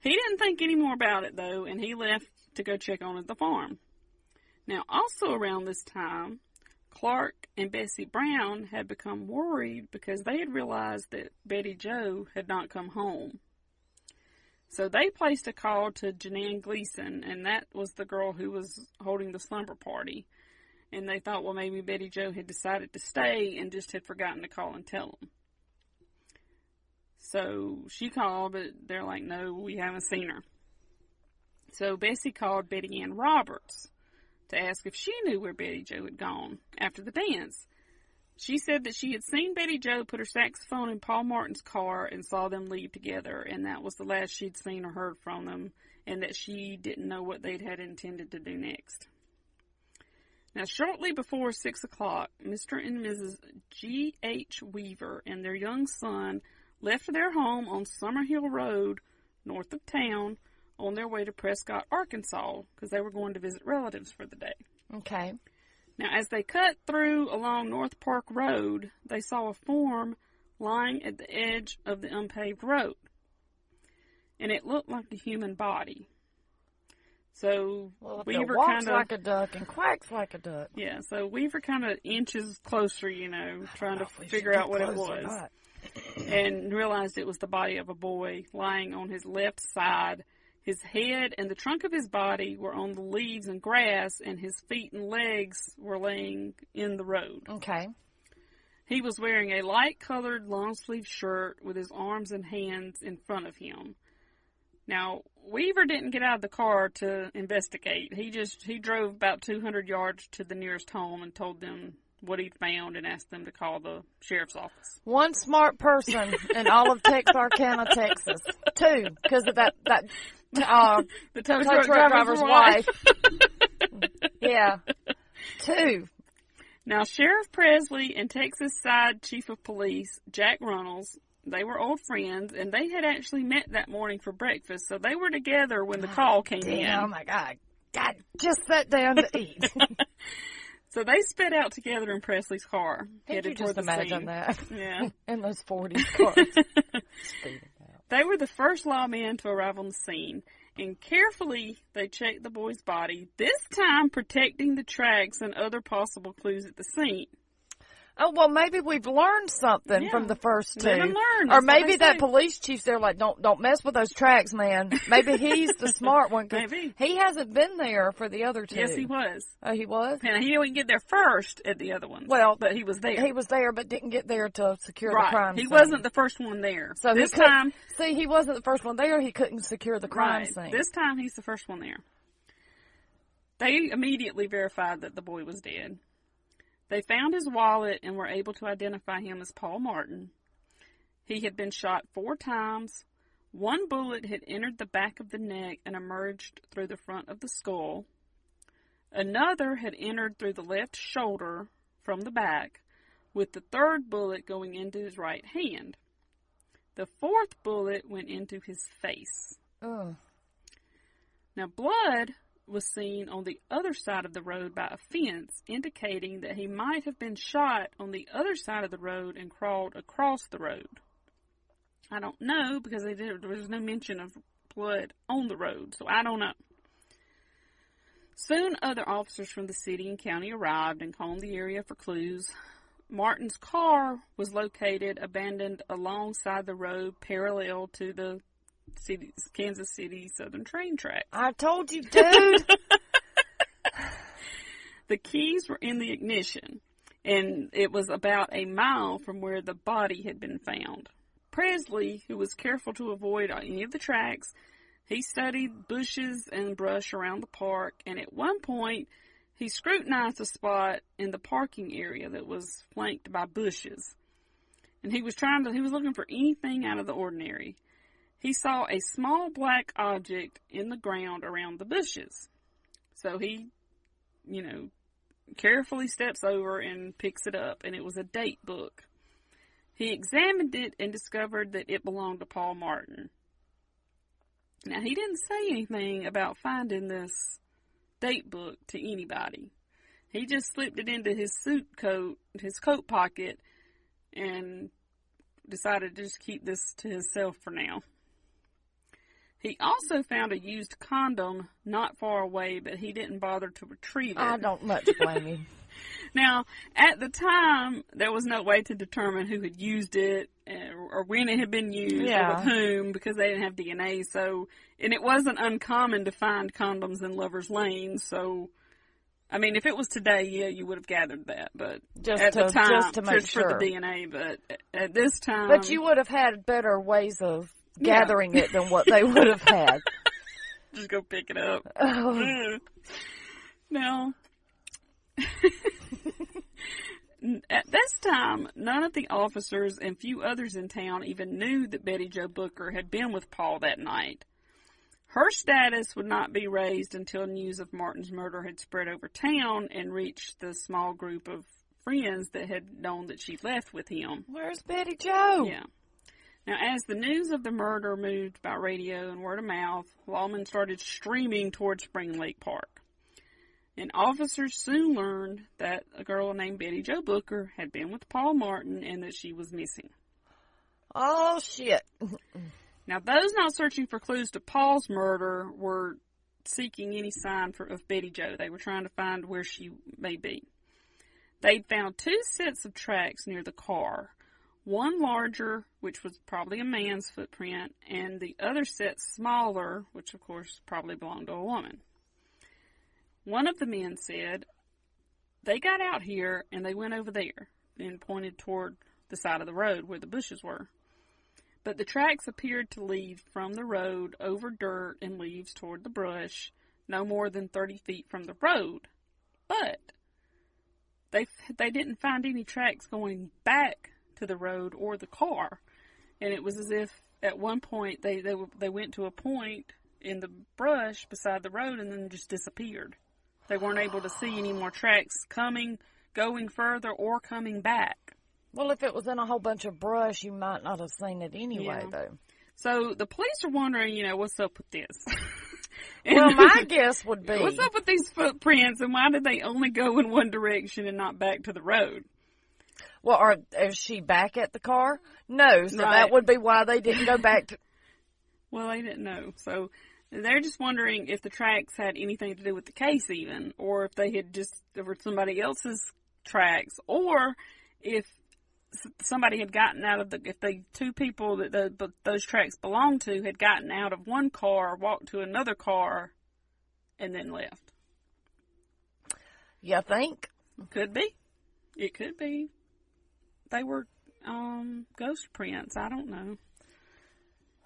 He didn't think any more about it, though, and he left to go check on at the farm. Now, also around this time, Clark and Bessie Brown had become worried because they had realized that Betty Joe had not come home. So they placed a call to Janine Gleason, and that was the girl who was holding the slumber party. And they thought, well, maybe Betty Joe had decided to stay and just had forgotten to call and tell them. So she called, but they're like, no, we haven't seen her. So Bessie called Betty Ann Roberts to ask if she knew where Betty Joe had gone after the dance. She said that she had seen Betty Joe put her saxophone in Paul Martin's car and saw them leave together, and that was the last she'd seen or heard from them, and that she didn't know what they'd had intended to do next. Now, shortly before six o'clock, Mr. and Mrs. G. H. Weaver and their young son left their home on Summerhill Road, north of town, on their way to Prescott, Arkansas, because they were going to visit relatives for the day. Okay. Now, as they cut through along North Park Road, they saw a form lying at the edge of the unpaved road. And it looked like a human body. So Well, Weaver kind of like a duck and quacks like a duck. yeah. So Weaver kind of inches closer, you know, trying to we should figure out what it was, and realized it was the body of a boy lying on his left side. His head and the trunk of his body were on the leaves and grass, and his feet and legs were laying in the road. Okay. He was wearing a light colored long sleeve shirt with his arms and hands in front of him. Now, Weaver didn't get out of the car to investigate. He just he drove about 200 yards to the nearest home and told them what he'd found and asked them to call the sheriff's office. One smart person in all of Texarkana, Texas. Two, because of that that uh, The tow truck truck driver's driver's wife. wife. yeah. Two. Now, Sheriff Presley and Texas Side Chief of Police Jack Runnels, they were old friends, and they had actually met that morning for breakfast, so they were together when the call came in. Damn, oh my God. God, just sat down to eat. So they sped out together in Presley's car. Can't headed you just toward the imagine scene. that? Yeah. In those 40s cars. They were the first lawmen to arrive on the scene, and carefully they checked the boy's body, this time protecting the tracks and other possible clues at the scene. Oh well, maybe we've learned something Yeah. from the first two, learn, or maybe that say. police chief's there like, don't don't mess with those tracks, man. Maybe he's the smart one. 'cause Maybe. he hasn't been there for the other two. Yes, he was. Oh, he was. And he didn't get there first at the other ones. Well, but he was there. He was there, but didn't get there to secure right. the crime. Scene. He scene. wasn't the first one there. So this time, see, he wasn't the first one there. He couldn't secure the crime right. scene. This time, he's the first one there. They immediately verified that the boy was dead. They found his wallet and were able to identify him as Paul Martin. He had been shot four times. One bullet had entered the back of the neck and emerged through the front of the skull. Another had entered through the left shoulder from the back, with the third bullet going into his right hand. The fourth bullet went into his face. Ugh. Now, blood was seen on the other side of the road by a fence, indicating that he might have been shot on the other side of the road and crawled across the road. I don't know because there was no mention of blood on the road, so I don't know. Soon, other officers from the city and county arrived and combed the area for clues. Martin's car was located abandoned alongside the road parallel to the city, Kansas City Southern train track. I told you, dude. The keys were in the ignition, and it was about a mile from where the body had been found. Presley, who was careful to avoid any of the tracks, he studied bushes and brush around the park, and at one point, he scrutinized a spot in the parking area that was flanked by bushes. And he was trying to, he was looking for anything out of the ordinary. He saw a small black object in the ground around the bushes. So he, you know, carefully steps over and picks it up, and it was a date book. He examined it and discovered that it belonged to Paul Martin. Now, he didn't say anything about finding this date book to anybody. He just slipped it into his suit coat, his coat pocket, and decided to just keep this to himself for now. He also found a used condom not far away, but he didn't bother to retrieve it. I don't much blame him. Now, at the time, there was no way to determine who had used it uh, or when it had been used Yeah. or with whom because they didn't have DNA. So, and it wasn't uncommon to find condoms in lovers' lanes. So, I mean, if it was today, yeah, you would have gathered that. But Just at the time, just to make for the. DNA. But at this time, But you would have had better ways of Yeah. gathering it than what they would have had. just go pick it up. Oh. Now, at this time, none of the officers and few others in town even knew that Betty Jo Booker had been with Paul that night. Her status would not be raised until news of Martin's murder had spread over town and reached the small group of friends that had known that she left with him. Where's Betty Joe? Yeah. Now, as the news of the murder moved by radio and word of mouth, lawmen started streaming towards Spring Lake Park. And officers soon learned that a girl named Betty Jo Booker had been with Paul Martin and that she was missing. Oh shit. Now, those not searching for clues to Paul's murder were seeking any sign for, of Betty Jo. They were trying to find where she may be. They'd found two sets of tracks near the car. One larger, which was probably a man's footprint, and the other set smaller, which of course probably belonged to a woman. One of the men said, they got out here and they went over there and pointed toward the side of the road where the bushes were. But the tracks appeared to lead from the road over dirt and leaves toward the brush, no more than 30 feet from the road. But they they didn't find any tracks going back to the road or the car, and it was as if at one point they they they went to a point in the brush beside the road and then just disappeared. They weren't able to see any more tracks coming, going further, or coming back. Well, if it was in a whole bunch of brush, you might not have seen it anyway, Yeah. though. So the police are wondering, you know, what's up with this? Well, my guess would be What's up with these footprints and why did they only go in one direction and not back to the road? Well, are is she back at the car? No, so Right. that would be why they didn't go back to. Well, they didn't know. So they're just wondering if the tracks had anything to do with the case even, or if they had just, were somebody else's tracks, or if somebody had gotten out of the, if the two people that the, those tracks belonged to had gotten out of one car, walked to another car, and then left. You think? Could be. It could be. They were um ghost prints. I don't know.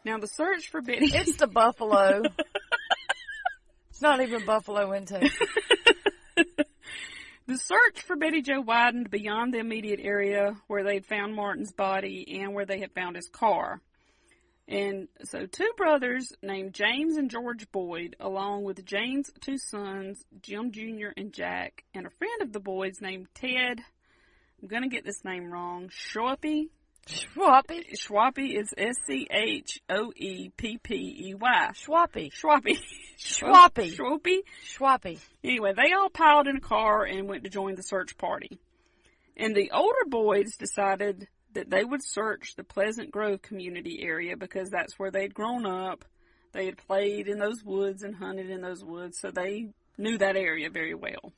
Now the search for Betty. It's the buffalo. it's not even buffalo intake. The search for Betty Jo widened beyond the immediate area where they'd found Martin's body and where they had found his car. And so two brothers named James and George Boyd, along with James' two sons, Jim Jr. and Jack, and a friend of the Boyds named Ted, I'm gonna get this name wrong, Schwappy. Schwappy? Schwappy is S-C-H-O-E-P-P-E-Y. Schwappy. Schwappy. Schwappy. Schwappy. Schwappy. Anyway, they all piled in a car and went to join the search party. And the older boys decided that they would search the Pleasant Grove community area because that's where they'd grown up. They had played in those woods and hunted in those woods, so they knew that area very well.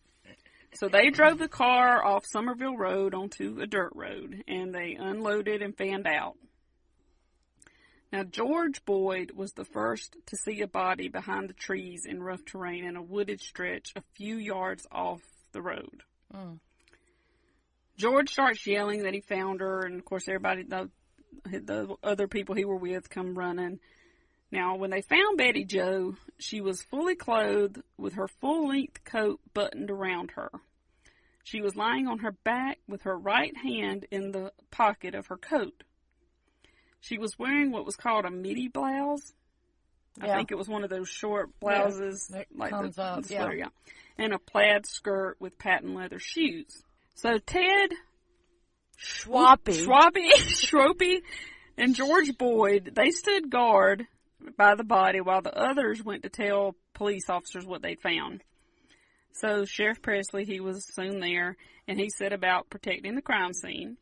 So they drove the car off Somerville Road onto a dirt road and they unloaded and fanned out. Now, George Boyd was the first to see a body behind the trees in rough terrain in a wooded stretch a few yards off the road. Mm. George starts yelling that he found her, and of course, everybody, the, the other people he were with, come running. Now, when they found Betty Jo, she was fully clothed with her full length coat buttoned around her. She was lying on her back with her right hand in the pocket of her coat. She was wearing what was called a midi blouse. I think it was one of those short blouses, Yeah, like comes the, up, the sweater, yeah. yeah, and a plaid skirt with patent leather shoes. So Ted Schwappy. Schwappy, Schropy, and George Boyd, they stood guard by the body while the others went to tell police officers what they'd found. So Sheriff Presley, he was soon there, and he set about protecting the crime scene.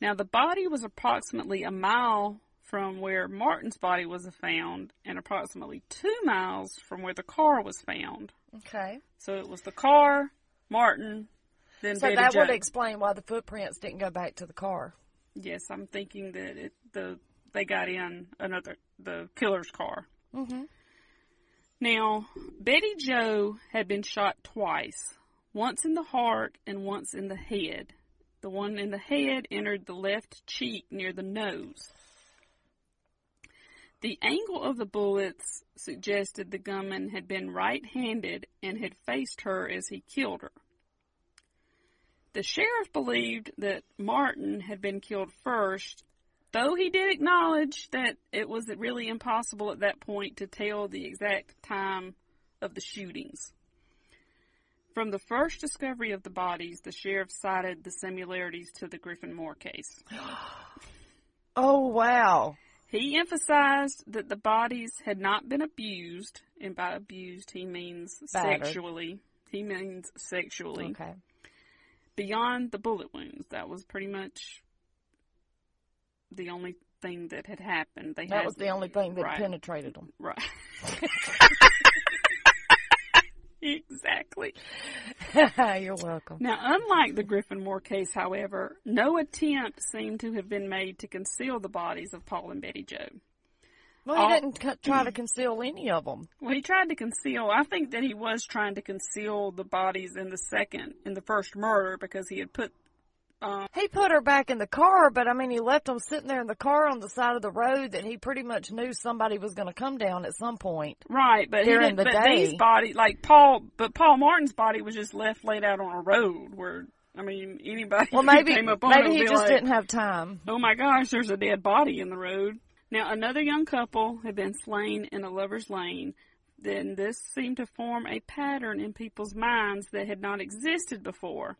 Now the body was approximately a mile from where Martin's body was found and approximately two miles from where the car was found. Okay. So it was the car, Martin, then So Betty that Jo. would explain why the footprints didn't go back to the car. Yes, I'm thinking that it, the they got in another the killer's car. Mm-hmm. Now, Betty Jo had been shot twice, once in the heart and once in the head. The one in the head entered the left cheek near the nose. The angle of the bullets suggested the gunman had been right-handed and had faced her as he killed her. The sheriff believed that Martin had been killed first, though he did acknowledge that it was really impossible at that point to tell the exact time of the shootings. From the first discovery of the bodies, the sheriff cited the similarities to the Griffin Moore case. Oh wow. He emphasized that the bodies had not been abused, and by abused he means Battered. sexually. He means sexually. Okay. Beyond the bullet wounds, that was pretty much the only thing that had happened. They That was the only thing that right, penetrated them. Right. exactly. You're welcome. Now, unlike the Griffin Moore case, however, no attempt seemed to have been made to conceal the bodies of Paul and Betty Jo. Well, he All- didn't c- try to conceal any of them. Well, he tried to conceal. I think that he was trying to conceal the bodies in the second, in the first murder, because he had put. Um, He put her back in the car, but I mean, he left them sitting there in the car on the side of the road that he pretty much knew somebody was going to come down at some point. right, but he During the but day. these bodies, like Paul, but Paul Martin's body was just left laid out on a road where. I mean, anybody Well, maybe came up on maybe he just like, didn't have time. Oh my gosh, there's a dead body in the road. Now, another young couple had been slain in a lover's lane. Then this seemed to form a pattern in people's minds that had not existed before.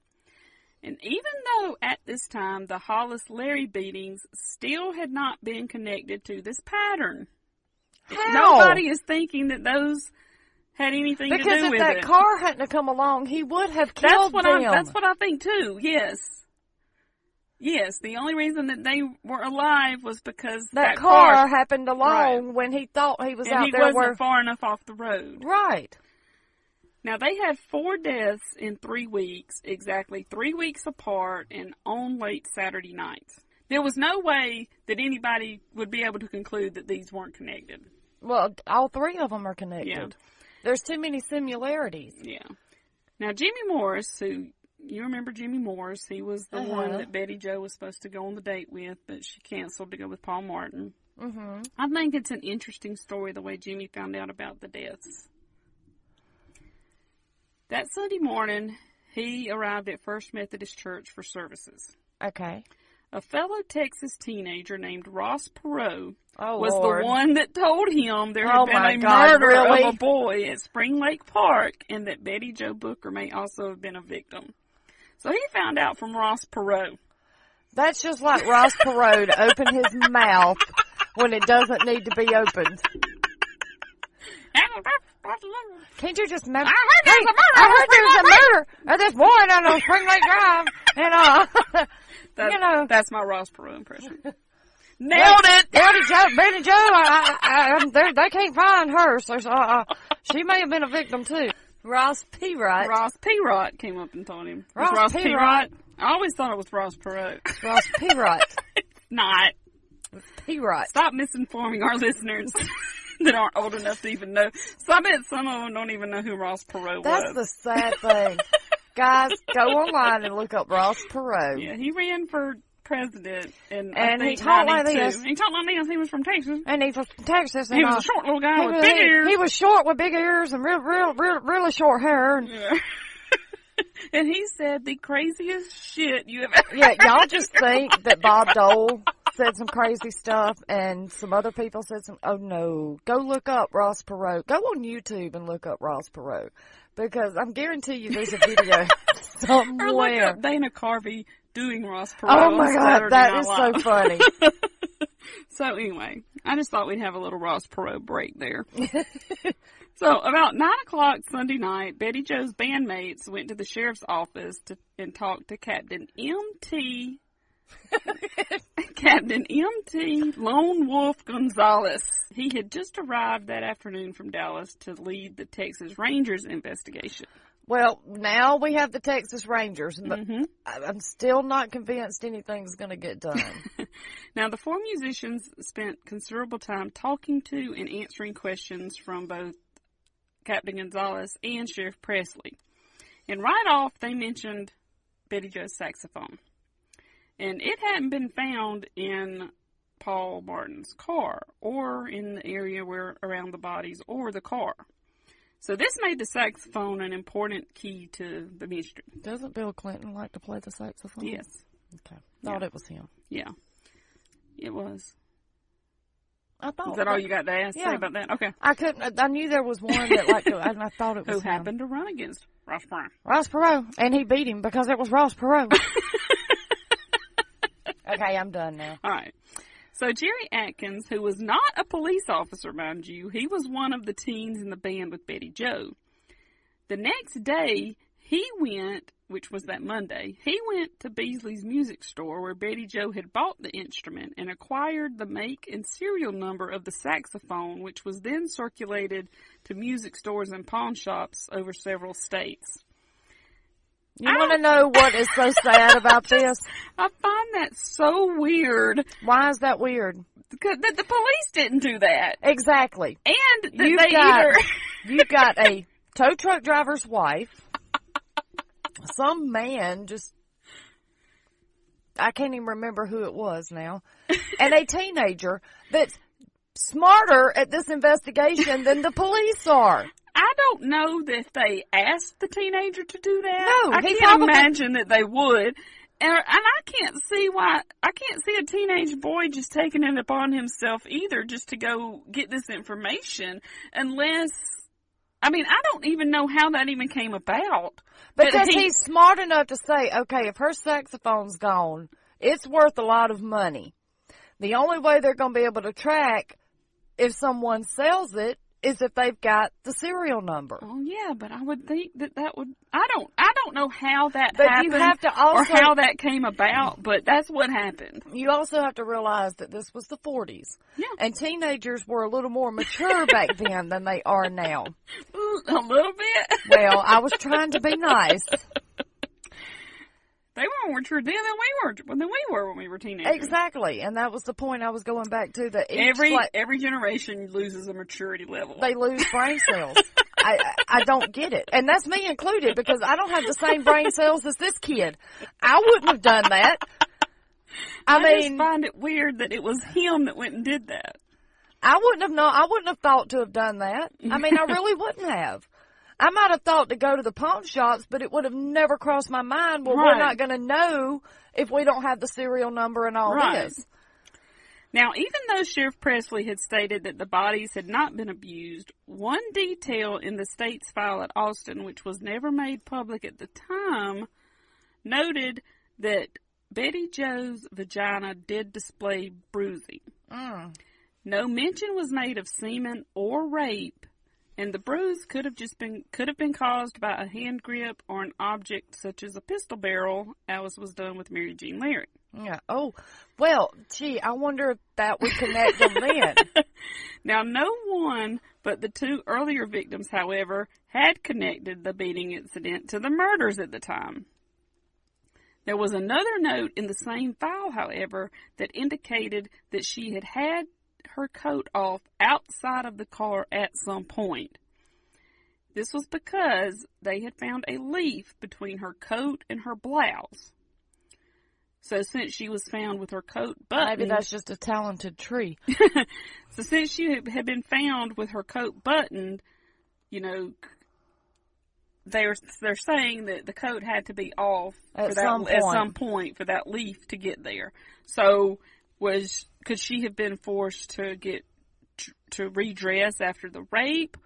And even though at this time the Hollis Larey beatings still had not been connected to this pattern, How? nobody is thinking that those had anything to do with it. Because if that car hadn't have come along, he would have killed That's what them. I. That's what I think too. Yes. Yes, the only reason that they were alive was because that, that, car, happened along Right. when he thought he was and out he there He wasn't where far enough off the road. right. Now they had four deaths in three weeks, exactly three weeks apart, and on late Saturday nights. There was no way that anybody would be able to conclude that these weren't connected. Well, all three of them are connected. Yeah. There's too many similarities. Yeah. Now Jimmy Morris, who you remember Jimmy Morris, he was the one Uh-huh. that Betty Jo was supposed to go on the date with, but she canceled to go with Paul Martin. hmm I think it's an interesting story the way Jimmy found out about the deaths. That Sunday morning, he arrived at First Methodist Church for services. Okay. A fellow Texas teenager named Ross Perot Oh, was Lord. the one that told him there had Oh, been a God, murder really? of a boy at Spring Lake Park and that Betty Jo Booker may also have been a victim. So he found out from Ross Perot. That's just like Ross Perot to open his mouth when it doesn't need to be opened. Can't you just imagine? I heard there's a murder I heard Spring there's a murder of this boy down on Spring Lake Drive. And, uh, That, you know. That's my Ross Perot impression. Nailed it! Betty Jo, Betty Jo, I, I, I, they- they can't find her, so uh, uh, she may have been a victim too. Ross P. Right. Ross P. Perot came up and told him. Ross Ross Perot. Perot. I always thought it was Ross Perot. Ross P. Right. Not. P. Right. Stop misinforming our listeners that aren't old enough to even know. So I bet some of them don't even know who Ross Perot That's was. That's the sad thing. Guys, go online and look up Ross Perot. Yeah, he ran for president in And I he talked like this. He talked like this. He was from Texas. And he's from Texas. And He was a short little guy he with was- big he- ears. He was short with big ears and real, real, real, really short hair. And, Yeah. and he said the craziest shit you have ever yeah, y'all just think that Bob Dole said some crazy stuff and some other people said some, oh no. Go look up Ross Perot. Go on YouTube and look up Ross Perot. Because I'm guarantee you there's a video Or look somewhere. up Dana Carvey doing Ross Perot. Oh my god, that is so funny. So anyway, I just thought we'd have a little Ross Perot break there. so about nine o'clock Sunday night, Betty Jo's bandmates went to the sheriff's office to and talked to Captain M.T. Captain M.T. Lone Wolf Gonzaullas. He had just arrived that afternoon from Dallas to lead the Texas Rangers investigation. Well, now we have the Texas Rangers, but Mm-hmm. I'm still not convinced anything's going to get done. Now, the four musicians spent considerable time talking to and answering questions from both Captain Gonzaullas and Sheriff Presley. And right off, they mentioned Betty Jo's saxophone. And it hadn't been found in Paul Martin's car or in the area where around the bodies or the car. So this made the saxophone an important key to the mystery. Doesn't Bill Clinton like to play the saxophone? Yes. Okay. Thought Yeah. it was him. Yeah. It was. I thought. Is that all you got to ask, Yeah. about that? Okay. I couldn't. I knew there was one that liked it, and I thought it was Who him. happened to run against Ross Perot. Ross Perot, and he beat him because it was Ross Perot. okay, I'm done now. All right. So Jerry Atkins, who was not a police officer, mind you, he was one of the teens in the band with Betty Jo. The next day, he went, which was that Monday, he went to Beasley's music store where Betty Jo had bought the instrument and acquired the make and serial number of the saxophone, which was then circulated to music stores and pawn shops over several states. You want to know what is so sad about this? I find that so weird. Why is that weird? Because the, the police didn't do that. Exactly. And that You've they got, either you've got a tow truck driver's wife. Some man just, I can't even remember who it was now, and a teenager that's smarter at this investigation than the police are. I don't know that they asked the teenager to do that. No, I he can't probably- imagine that they would. And, and I can't see why, I can't see a teenage boy just taking it upon himself either just to go get this information unless, I mean, I don't even know how that even came about. Because he- he's smart enough to say, okay, if her saxophone's gone, it's worth a lot of money. The only way they're going to be able to track if someone sells it is if they've got the serial number. Oh yeah, but I would think that that would. I don't. I don't know how that But happened you have to or how that came about. But that's what happened. You also have to realize that this was the 40s. Yeah. And teenagers were a little more mature back then than they are now. A little bit. Well, I was trying to be nice. They were more mature then than we were than we were when we were teenagers. Exactly. And that was the point I was going back to that Every like, every generation loses a maturity level. they lose brain cells. I, I don't get it. And that's me included because I don't have the same brain cells as this kid. I wouldn't have done that. I, I mean, just find it weird that it was him that went and did that. I wouldn't have known. I wouldn't have thought to have done that. I mean, I really wouldn't have. I might have thought to go to the pawn shops, but it would have never crossed my mind. Well, we're not going to know if we don't have the serial number and all Right. this. Now, even though Sheriff Presley had stated that the bodies had not been abused, one detail in the state's file at Austin, which was never made public at the time, noted that Betty Jo's vagina did display bruising. Mm. No mention was made of semen or rape, and the bruise could have just been could have been caused by a hand grip or an object such as a pistol barrel, as was done with Mary Jean Larey. Yeah. Oh, well, gee, I wonder if that would connect them then. Now, no one but the two earlier victims, however, had connected the beating incident to the murders at the time. There was another note in the same file, however, that indicated that she had had her coat off outside of the car at some point. This was because they had found a leaf between her coat and her blouse. So since she was found with her coat buttoned, Maybe that's just a talented tree. so since she had- been found with her coat buttoned, you know, they're they're saying that the coat had to be off At that, some at some point for that leaf to get there. So was could she have been forced to get to redress after the rape,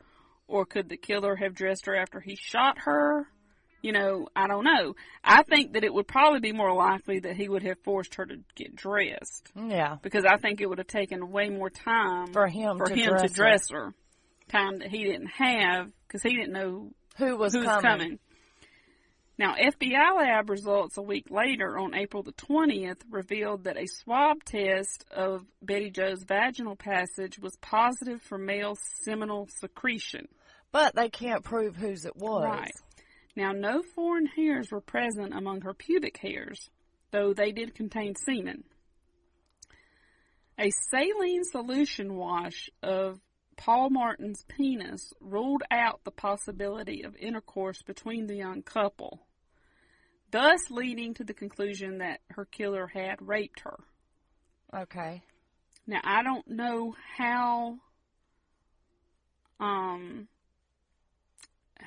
or could the killer have dressed her after he shot her? You know, I don't know. I think that it would probably be more likely that he would have forced her to get dressed Yeah. because I think it would have taken way more time For him for to him dress to dress her. Time that he didn't have because he didn't know Who was who's coming? coming. Now, FBI lab results a week later, on April the 20th, revealed that a swab test of Betty Jo's vaginal passage was positive for male seminal secretion. But they can't prove whose it was. Right. Now, no foreign hairs were present among her pubic hairs, though they did contain semen. A saline solution wash of Paul Martin's penis ruled out the possibility of intercourse between the young couple, thus leading to the conclusion that her killer had raped her. Okay. Now, I don't know how, um,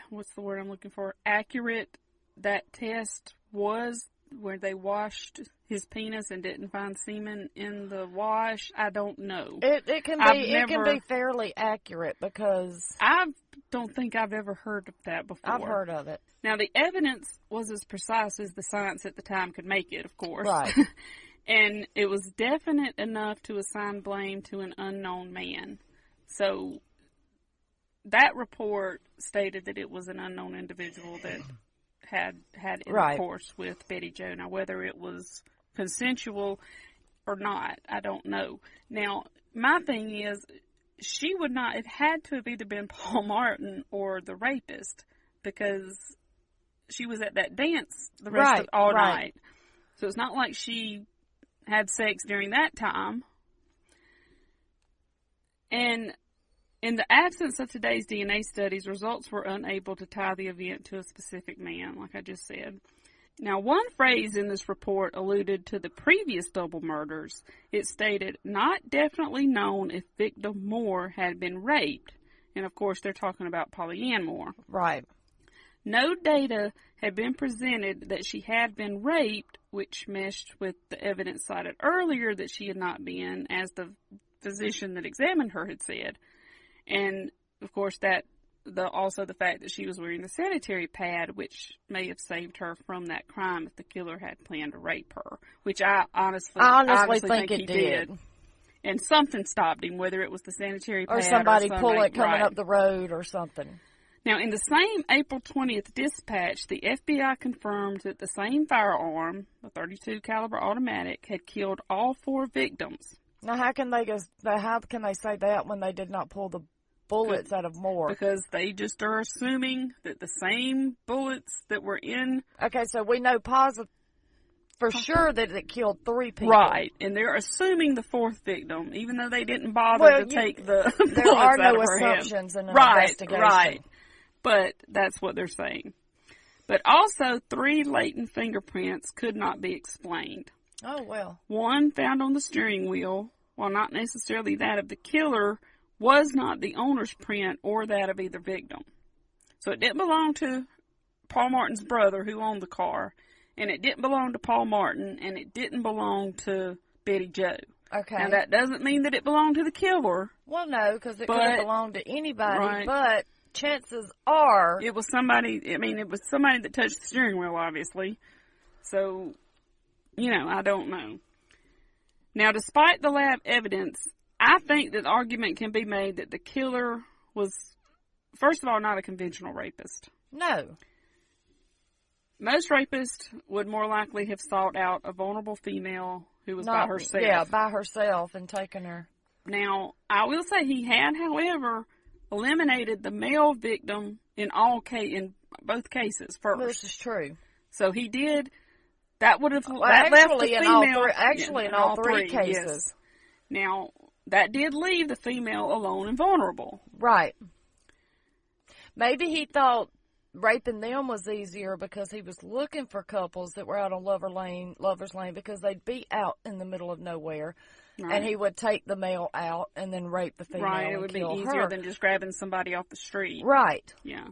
what's the word I'm looking for? Accurate that test was where they washed his penis and didn't find semen in the wash. I don't know. It it can be I've it can be fairly accurate because I don't think I've ever heard of that before. I've heard of it. Now, the evidence was as precise as the science at the time could make it, of course. Right. and it was definite enough to assign blame to an unknown man. So, that report stated that it was an unknown individual that had had Right. intercourse with Betty Jo. Now, whether it was consensual or not, I don't know. Now, my thing is, she would not, it had to have either been Paul Martin or the rapist because she was at that dance the rest Right, of all right. night. So it's not like she had sex during that time. And in the absence of today's DNA studies, results were unable to tie the event to a specific man, like I just said. Now, one phrase in this report alluded to the previous double murders. It stated, not definitely known if victim Moore had been raped. And of course, they're talking about Polly Ann Moore. Right. No data had been presented that she had been raped, which meshed with the evidence cited earlier that she had not been, as the physician that examined her had said. And of course, that the also the fact that she was wearing the sanitary pad, which may have saved her from that crime if the killer had planned to rape her. Which I honestly, I honestly honestly think think, it he did. did. And something stopped him, whether it was the sanitary pad Or somebody or somebody pull it coming Right. up the road or something. Now, in the same April 20th dispatch, the FBI confirmed that the same firearm, the 32 caliber automatic, had killed all four victims Now, how can they just? How can they say that when they did not pull the bullets out of more. because they just are assuming that the same bullets that were in Okay, so we know positive for sure that it killed three people. right, and they're assuming the fourth victim, even though they didn't bother Well, to you- take the there are no assumptions in an right, investigation. Right, but that's what they're saying. But also, three latent fingerprints could not be explained. Oh well. One found on the steering wheel, while not necessarily that of the killer, was not the owner's print or that of either victim. So it didn't belong to Paul Martin's brother who owned the car, and it didn't belong to Paul Martin, and it didn't belong to Betty Jo. Okay. Now that doesn't mean that it belonged to the killer. Well, no, because it could have belonged to anybody. Right. But chances are, It was somebody, I mean, it was somebody that touched the steering wheel, obviously. So, you know, I don't know. Now, despite the lab evidence, I think that the argument can be made that the killer was, first of all, not a conventional rapist. no. Most rapists would more likely have sought out a vulnerable female who was Not, by herself. Yeah, by herself and taken her. Now, I will say he had, however, eliminated the male victim in all ca- in both cases first. This is true. So he did. That would have Well, that left actually, the in all female. three- actually, in all three cases. yes. Now that did leave the female alone and vulnerable. Right. Maybe he thought raping them was easier because he was looking for couples that were out on Lover Lane, Lover's Lane, because they'd be out in the middle of nowhere, Right. and he would take the male out and then rape the female right, it would be easier her. than just grabbing somebody off the street. Right. Yeah.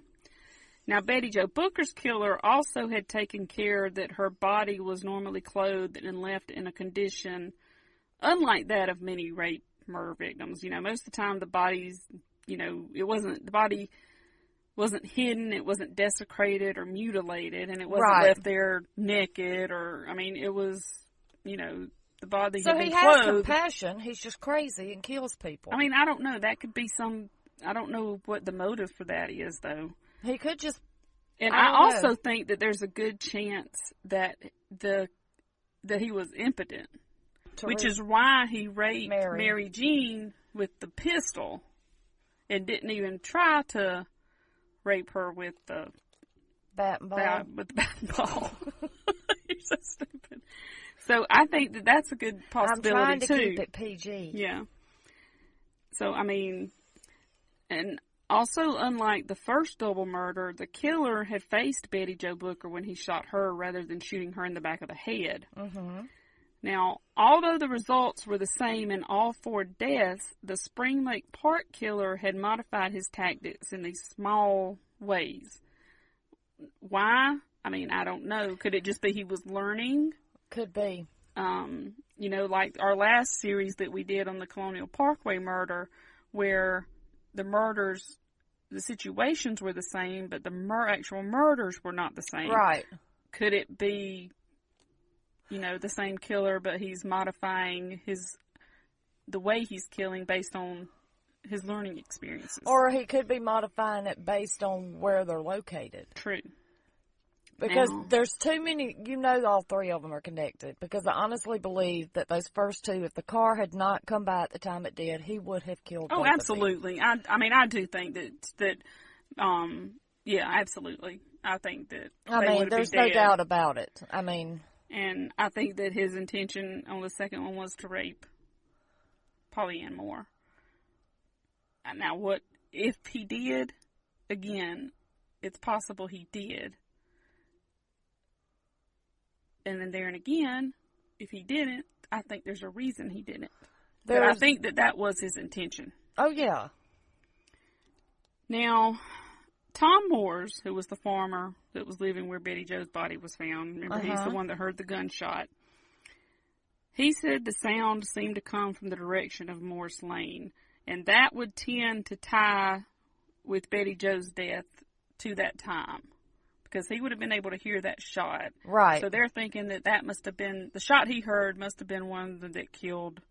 Now, Betty Jo Booker's killer also had taken care that her body was normally clothed and left in a condition unlike that of many rape murder victims. You know, most of the time the bodies, you know, it wasn't, the body wasn't hidden, it wasn't desecrated or mutilated, and it wasn't Right. left there naked or, I mean, it was, you know, the body So he has clothed. compassion. He's just crazy and kills people. I mean, I don't know. That could be some. I don't know what the motive for that is, though. he could just And I I, don't know. also think that there's a good chance that the that he was impotent, To which is why he raped Mary. Mary. Jean with the pistol and didn't even try to rape her with the bat ball. bat, with the bat ball. You're so stupid. So I think that that's a good possibility I'm trying to too. keep it PG. Yeah. So I mean, and also unlike the first double murder, the killer had faced Betty Jo Booker when he shot her rather than shooting her in the back of the head. Mm-hmm. Now, although the results were the same in all four deaths, the Spring Lake Park killer had modified his tactics in these small ways. Why? I mean, I don't know. Could it just be he was learning? Could be. um, you know, like our last series that we did on the Colonial Parkway murder, where the murders, the situations were the same, but the mur- actual murders were not the same. Right. Could it be, you know, the same killer, but he's modifying his, the way he's killing based on his learning experiences? Or he could be modifying it based on where they're located. True. Because Now- there's too many, you know, all three of them are connected. Because I honestly believe that those first two, if the car had not come by at the time it did, he would have killed. Oh, both of them. absolutely. I, I mean, I do think that that, um, yeah, absolutely. I think that. I they mean, would be there's no doubt about it. I mean, And I think that his intention on the second one was to rape Polly Ann Moore. Now, what if he did? Again, it's possible he did. And then there and again, if he didn't, I think there's a reason he didn't. But I think that that was his intention. oh yeah, Now, Tom Moores, who was the farmer that was living where Betty Jo's body was found, remember he's Uh-huh. the one that heard the gunshot. He said the sound seemed to come from the direction of Morris Lane, and that would tend to tie with Betty Jo's death to that time because he would have been able to hear that shot. Right. So they're thinking that that must have been the shot he heard must have been one that killed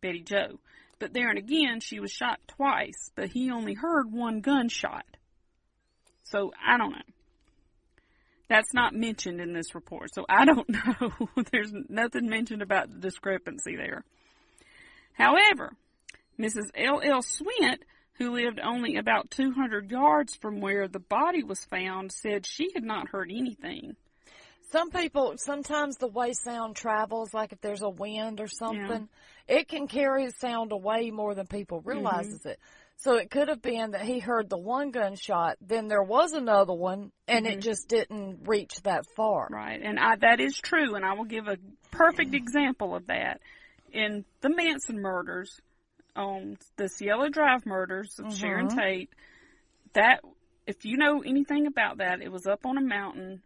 Betty Jo. But there and again, she was shot twice, but he only heard one gunshot. So I don't know. That's not mentioned in this report, so I don't know. There's nothing mentioned about the discrepancy there. However, Mrs. L. L. Swint, who lived only about 200 yards from where the body was found, said she had not heard anything. some people sometimes the way sound travels, like if there's a wind or something, it can carry sound away more than people realizes Mm-hmm. it. So it could have been that he heard the one gunshot, then there was another one, and it Mhm. just didn't reach that far. Right, and I, that is true, and I will give a perfect example of that. In the Manson murders, on the Cielo Drive murders of Sharon Mhm. Tate, that if you know anything about that, it was up on a mountain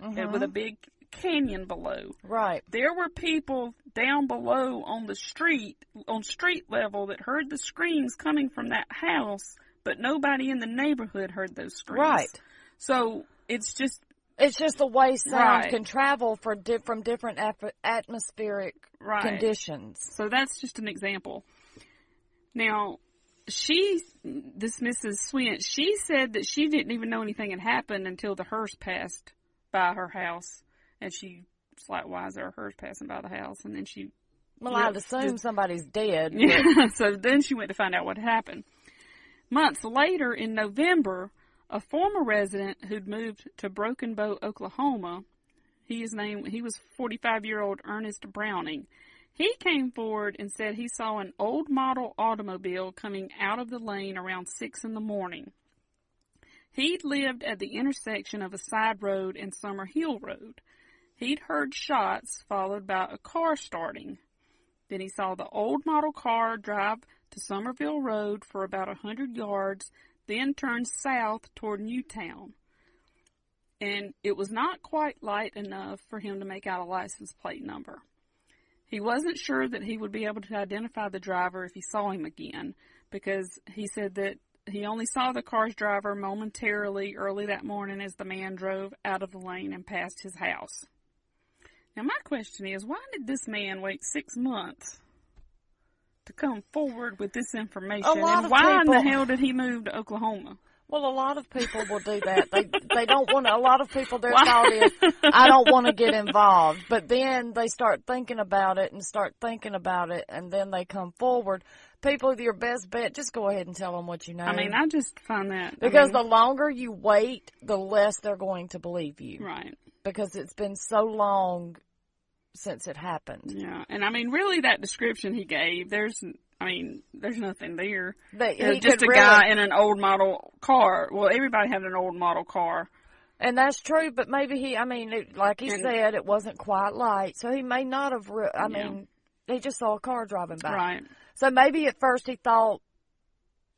Mhm. with a big canyon below. Right. There were people down below on the street, on street level, that heard the screams coming from that house, but nobody in the neighborhood heard those screams. Right. So it's just It's just the way sound Right. can travel for di- from different atmospheric Right. conditions. So that's just an example. Now, she, this Mrs. Swint, she said that she didn't even know anything had happened until the hearse passed by her house. And she was like, why is there a hearse passing by the house? And then she. Well, I'd just- assume somebody's dead. but- Yeah, so then she went to find out what happened. Months later, in November, a former resident who'd moved to Broken Bow, Oklahoma, he is named, he was 45 year old Ernest Browning. He came forward and said he saw an old model automobile coming out of the lane around 6 in the morning. He'd lived at the intersection of a side road and Summer Hill Road. He'd heard shots followed by a car starting. Then he saw the old model car drive to Somerville Road for about a hundred yards, then turn south toward Newtown. And it was not quite light enough for him to make out a license plate number. He wasn't sure that he would be able to identify the driver if he saw him again, because he said that he only saw the car's driver momentarily early that morning as the man drove out of the lane and past his house. Now, my question is, why did this man wait six months to come forward with this information? And why in the hell did he move to Oklahoma? Well, a lot of people will do that. They they don't want to. A lot of people their thought is, I don't want to get involved. But then they start thinking about it and start thinking about it, and then they come forward. People, your best bet, just go ahead and tell them what you know. I mean, I just find that I because mean, the longer you wait, the less they're going to believe you. right. Because it's been so long since it happened. Yeah, and I mean, really, that description he gave, there's, I mean, there's nothing there. He just a guy in an old model car. Well, everybody had an old model car. And that's true, but maybe he, I mean, it, like he And- said, it wasn't quite light, so he may not have, re- I Yeah. mean, he just saw a car driving by. Right. So maybe at first he thought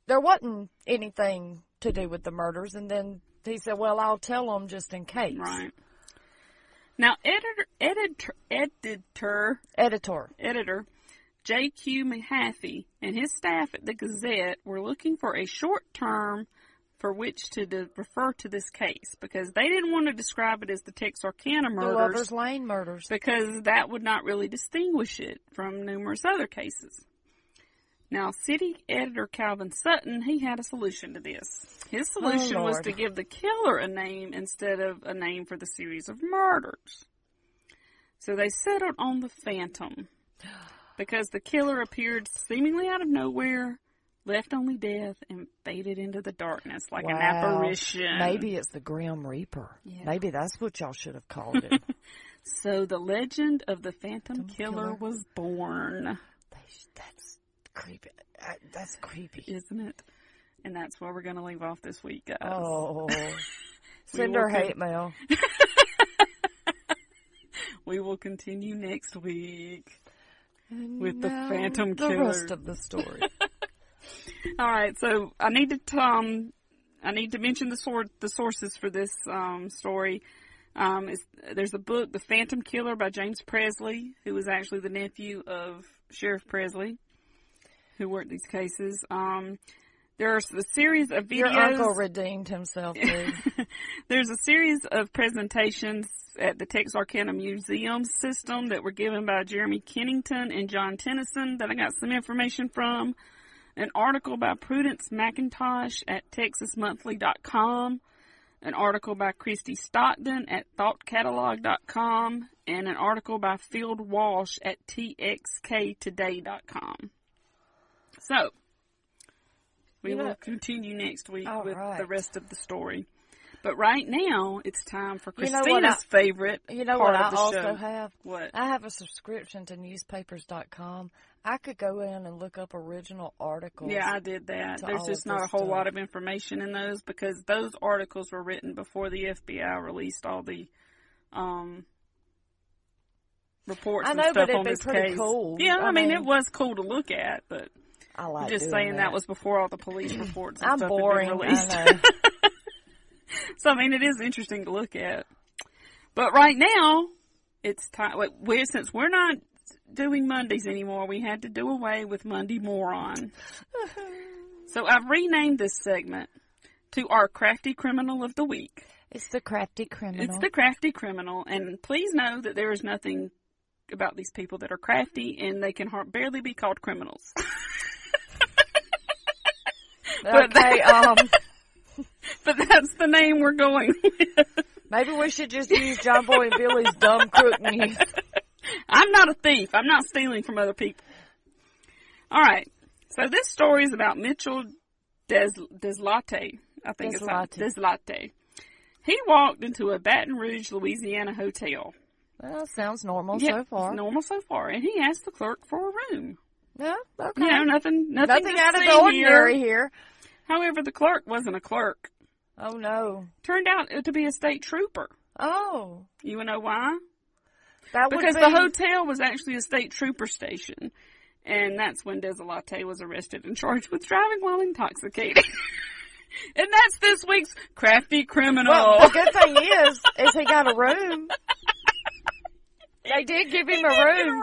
there wasn't anything to do with the murders, and then he said, well, I'll tell them just in case. Right. Now, editor, editor, editor, Editor. editor, J.Q. Mahaffey and his staff at the Gazette were looking for a short term for which to de- refer to this case because they didn't want to describe it as the Texarkana murders, The murders Lovers Lane murders. because that would not really distinguish it from numerous other cases. Now, city editor Calvin Sutton, he had a solution to this. His oh, solution was to give the killer a name instead of a name for the series of murders. So they settled on the Phantom because the killer appeared seemingly out of nowhere, left only death, and faded into the darkness like an apparition. Maybe it's the Grim Reaper. Yeah. Maybe that's what y'all should have called it. So the legend of the Phantom killer, Killer. was born. that's creepy. Uh, That's creepy. isn't it? And that's where we're going to leave off this week, guys. Oh. Send her con- hate mail. We will continue next week with the Phantom the Killer. rest of the story. All right, so I need to um, I need to mention the sort the sources for this um, story. Um, is, there's a book, The Phantom Killer by James Presley, who was actually the nephew of Sheriff Presley, who worked these cases. Um, there's a series of videos. Your uncle redeemed himself. There's a series of presentations at the Texarkana Museum system that were given by Jeremy Kennington and John Tennyson that I got some information from. An article by Prudence Mackintosh at TexasMonthly.com. An article by Christy Stockton at ThoughtCatalog.com. And an article by Field Walsh at TXKToday.com. So, we You know- will continue next week All with right. the rest of the story. But right now, it's time for You Christina's know what I- favorite You know what I also show. have? What? I have a subscription to newspapers.com. I could go in and look up original articles. Yeah, I did that. There's just not a whole stuff. lot of information in those because those articles were written before the FBI released all the um reports I and know, stuff but it'd on be pretty case. cool. Yeah, I, I mean, mean- it was cool to look at, but I like just saying that. that. was before all the police reports and I'm stuff boring. had been released. I know. so I mean, it is interesting to look at. But right now, it's time. We're since we're not doing Mondays anymore, we had to do away with Monday Moron. so I've renamed this segment to our crafty criminal of the week. It's the crafty criminal. It's the crafty criminal, and please know that there is nothing about these people that are crafty, and they can barely be called criminals. But- okay, um, but that's the name we're going with. maybe we should just use John Boy and Billy's dumb crook. I'm not a thief. I'm not stealing from other people. All right. So this story is about Mitchell Des Deslate. I think it's Deslate. Deslate. He walked into a Baton Rouge, Louisiana hotel. Well, sounds normal Yeah, so far. Normal so far, and he asked the clerk for a room. Yeah, okay. You know, nothing, nothing, Nothing out of the ordinary here. here. However, the clerk wasn't a clerk. Oh no. Turned out to be a state trooper. Oh, You wanna know why? that because be, the hotel was actually a state trooper station. And that's when Desolate was arrested and charged with driving while intoxicated. and that's this week's crafty criminal. Well, the good thing is, is he got a room. They did give him a did get room.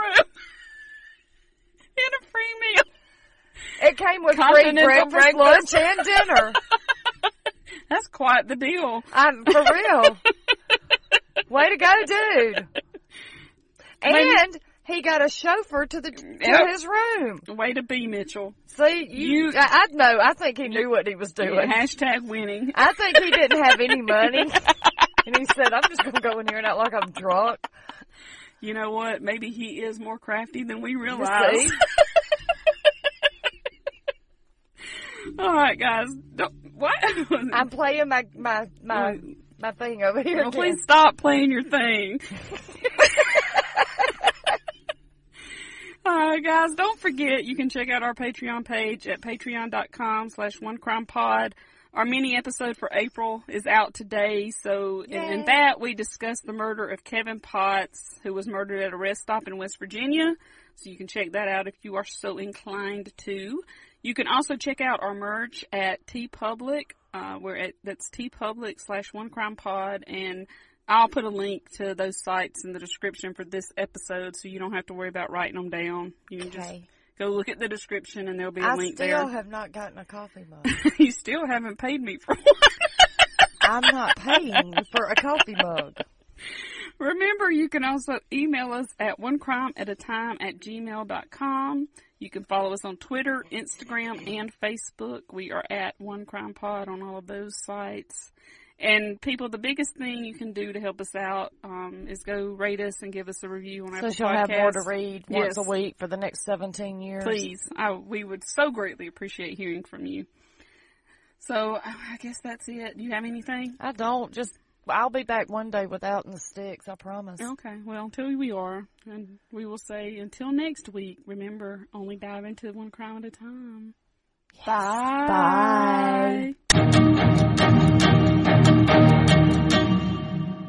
And a free meal. It came with free breakfast, breakfast. lunch, and dinner. That's quite the deal. I'm for real. Way to go, dude. Maybe- And he got a chauffeur to the to Yep. his room. Way to be, Mitchell. See, you, You- I, I know. I think he knew what he was doing. Hashtag winning. I think he didn't have any money, and he said, "I'm just going to go in here and act like I'm drunk." You know what? Maybe he is more crafty than we realize. All right, guys. Don't, what? I'm playing my my my my thing over here. Well, please stop playing your thing. All right, guys, don't forget you can check out our Patreon page at patreon.com slash one crime pod. Our mini episode for April is out today, so in, in that we discuss the murder of Kevin Potts, who was murdered at a rest stop in West Virginia. So you can check that out if you are so inclined to. You can also check out our merch at TeePublic. Uh, we're at that's TeePublic slash One Crime Pod, and I'll put a link to those sites in the description for this episode, so you don't have to worry about writing them down. You can just Okay. Go look at the description, and there'll be a I link there. I still have not gotten a coffee mug. you still haven't paid me for one. I'm not paying for a coffee mug. Remember, you can also email us at one crime at a time at gmail.com. You can follow us on Twitter, Instagram, and Facebook. We are at One Crime Pod on all of those sites. And people, the biggest thing you can do to help us out um, is go rate us and give us a review on our own. So she'll have more to read once Yes. a week for the next 17 years. Please, I, we would so greatly appreciate hearing from you. So I guess that's it. Do you have anything? I don't. Just I'll be back one day without the sticks. I promise. Okay, well, until we are, and we will say until next week. Remember, only dive into one crime at a time. Bye. Bye. Thank you.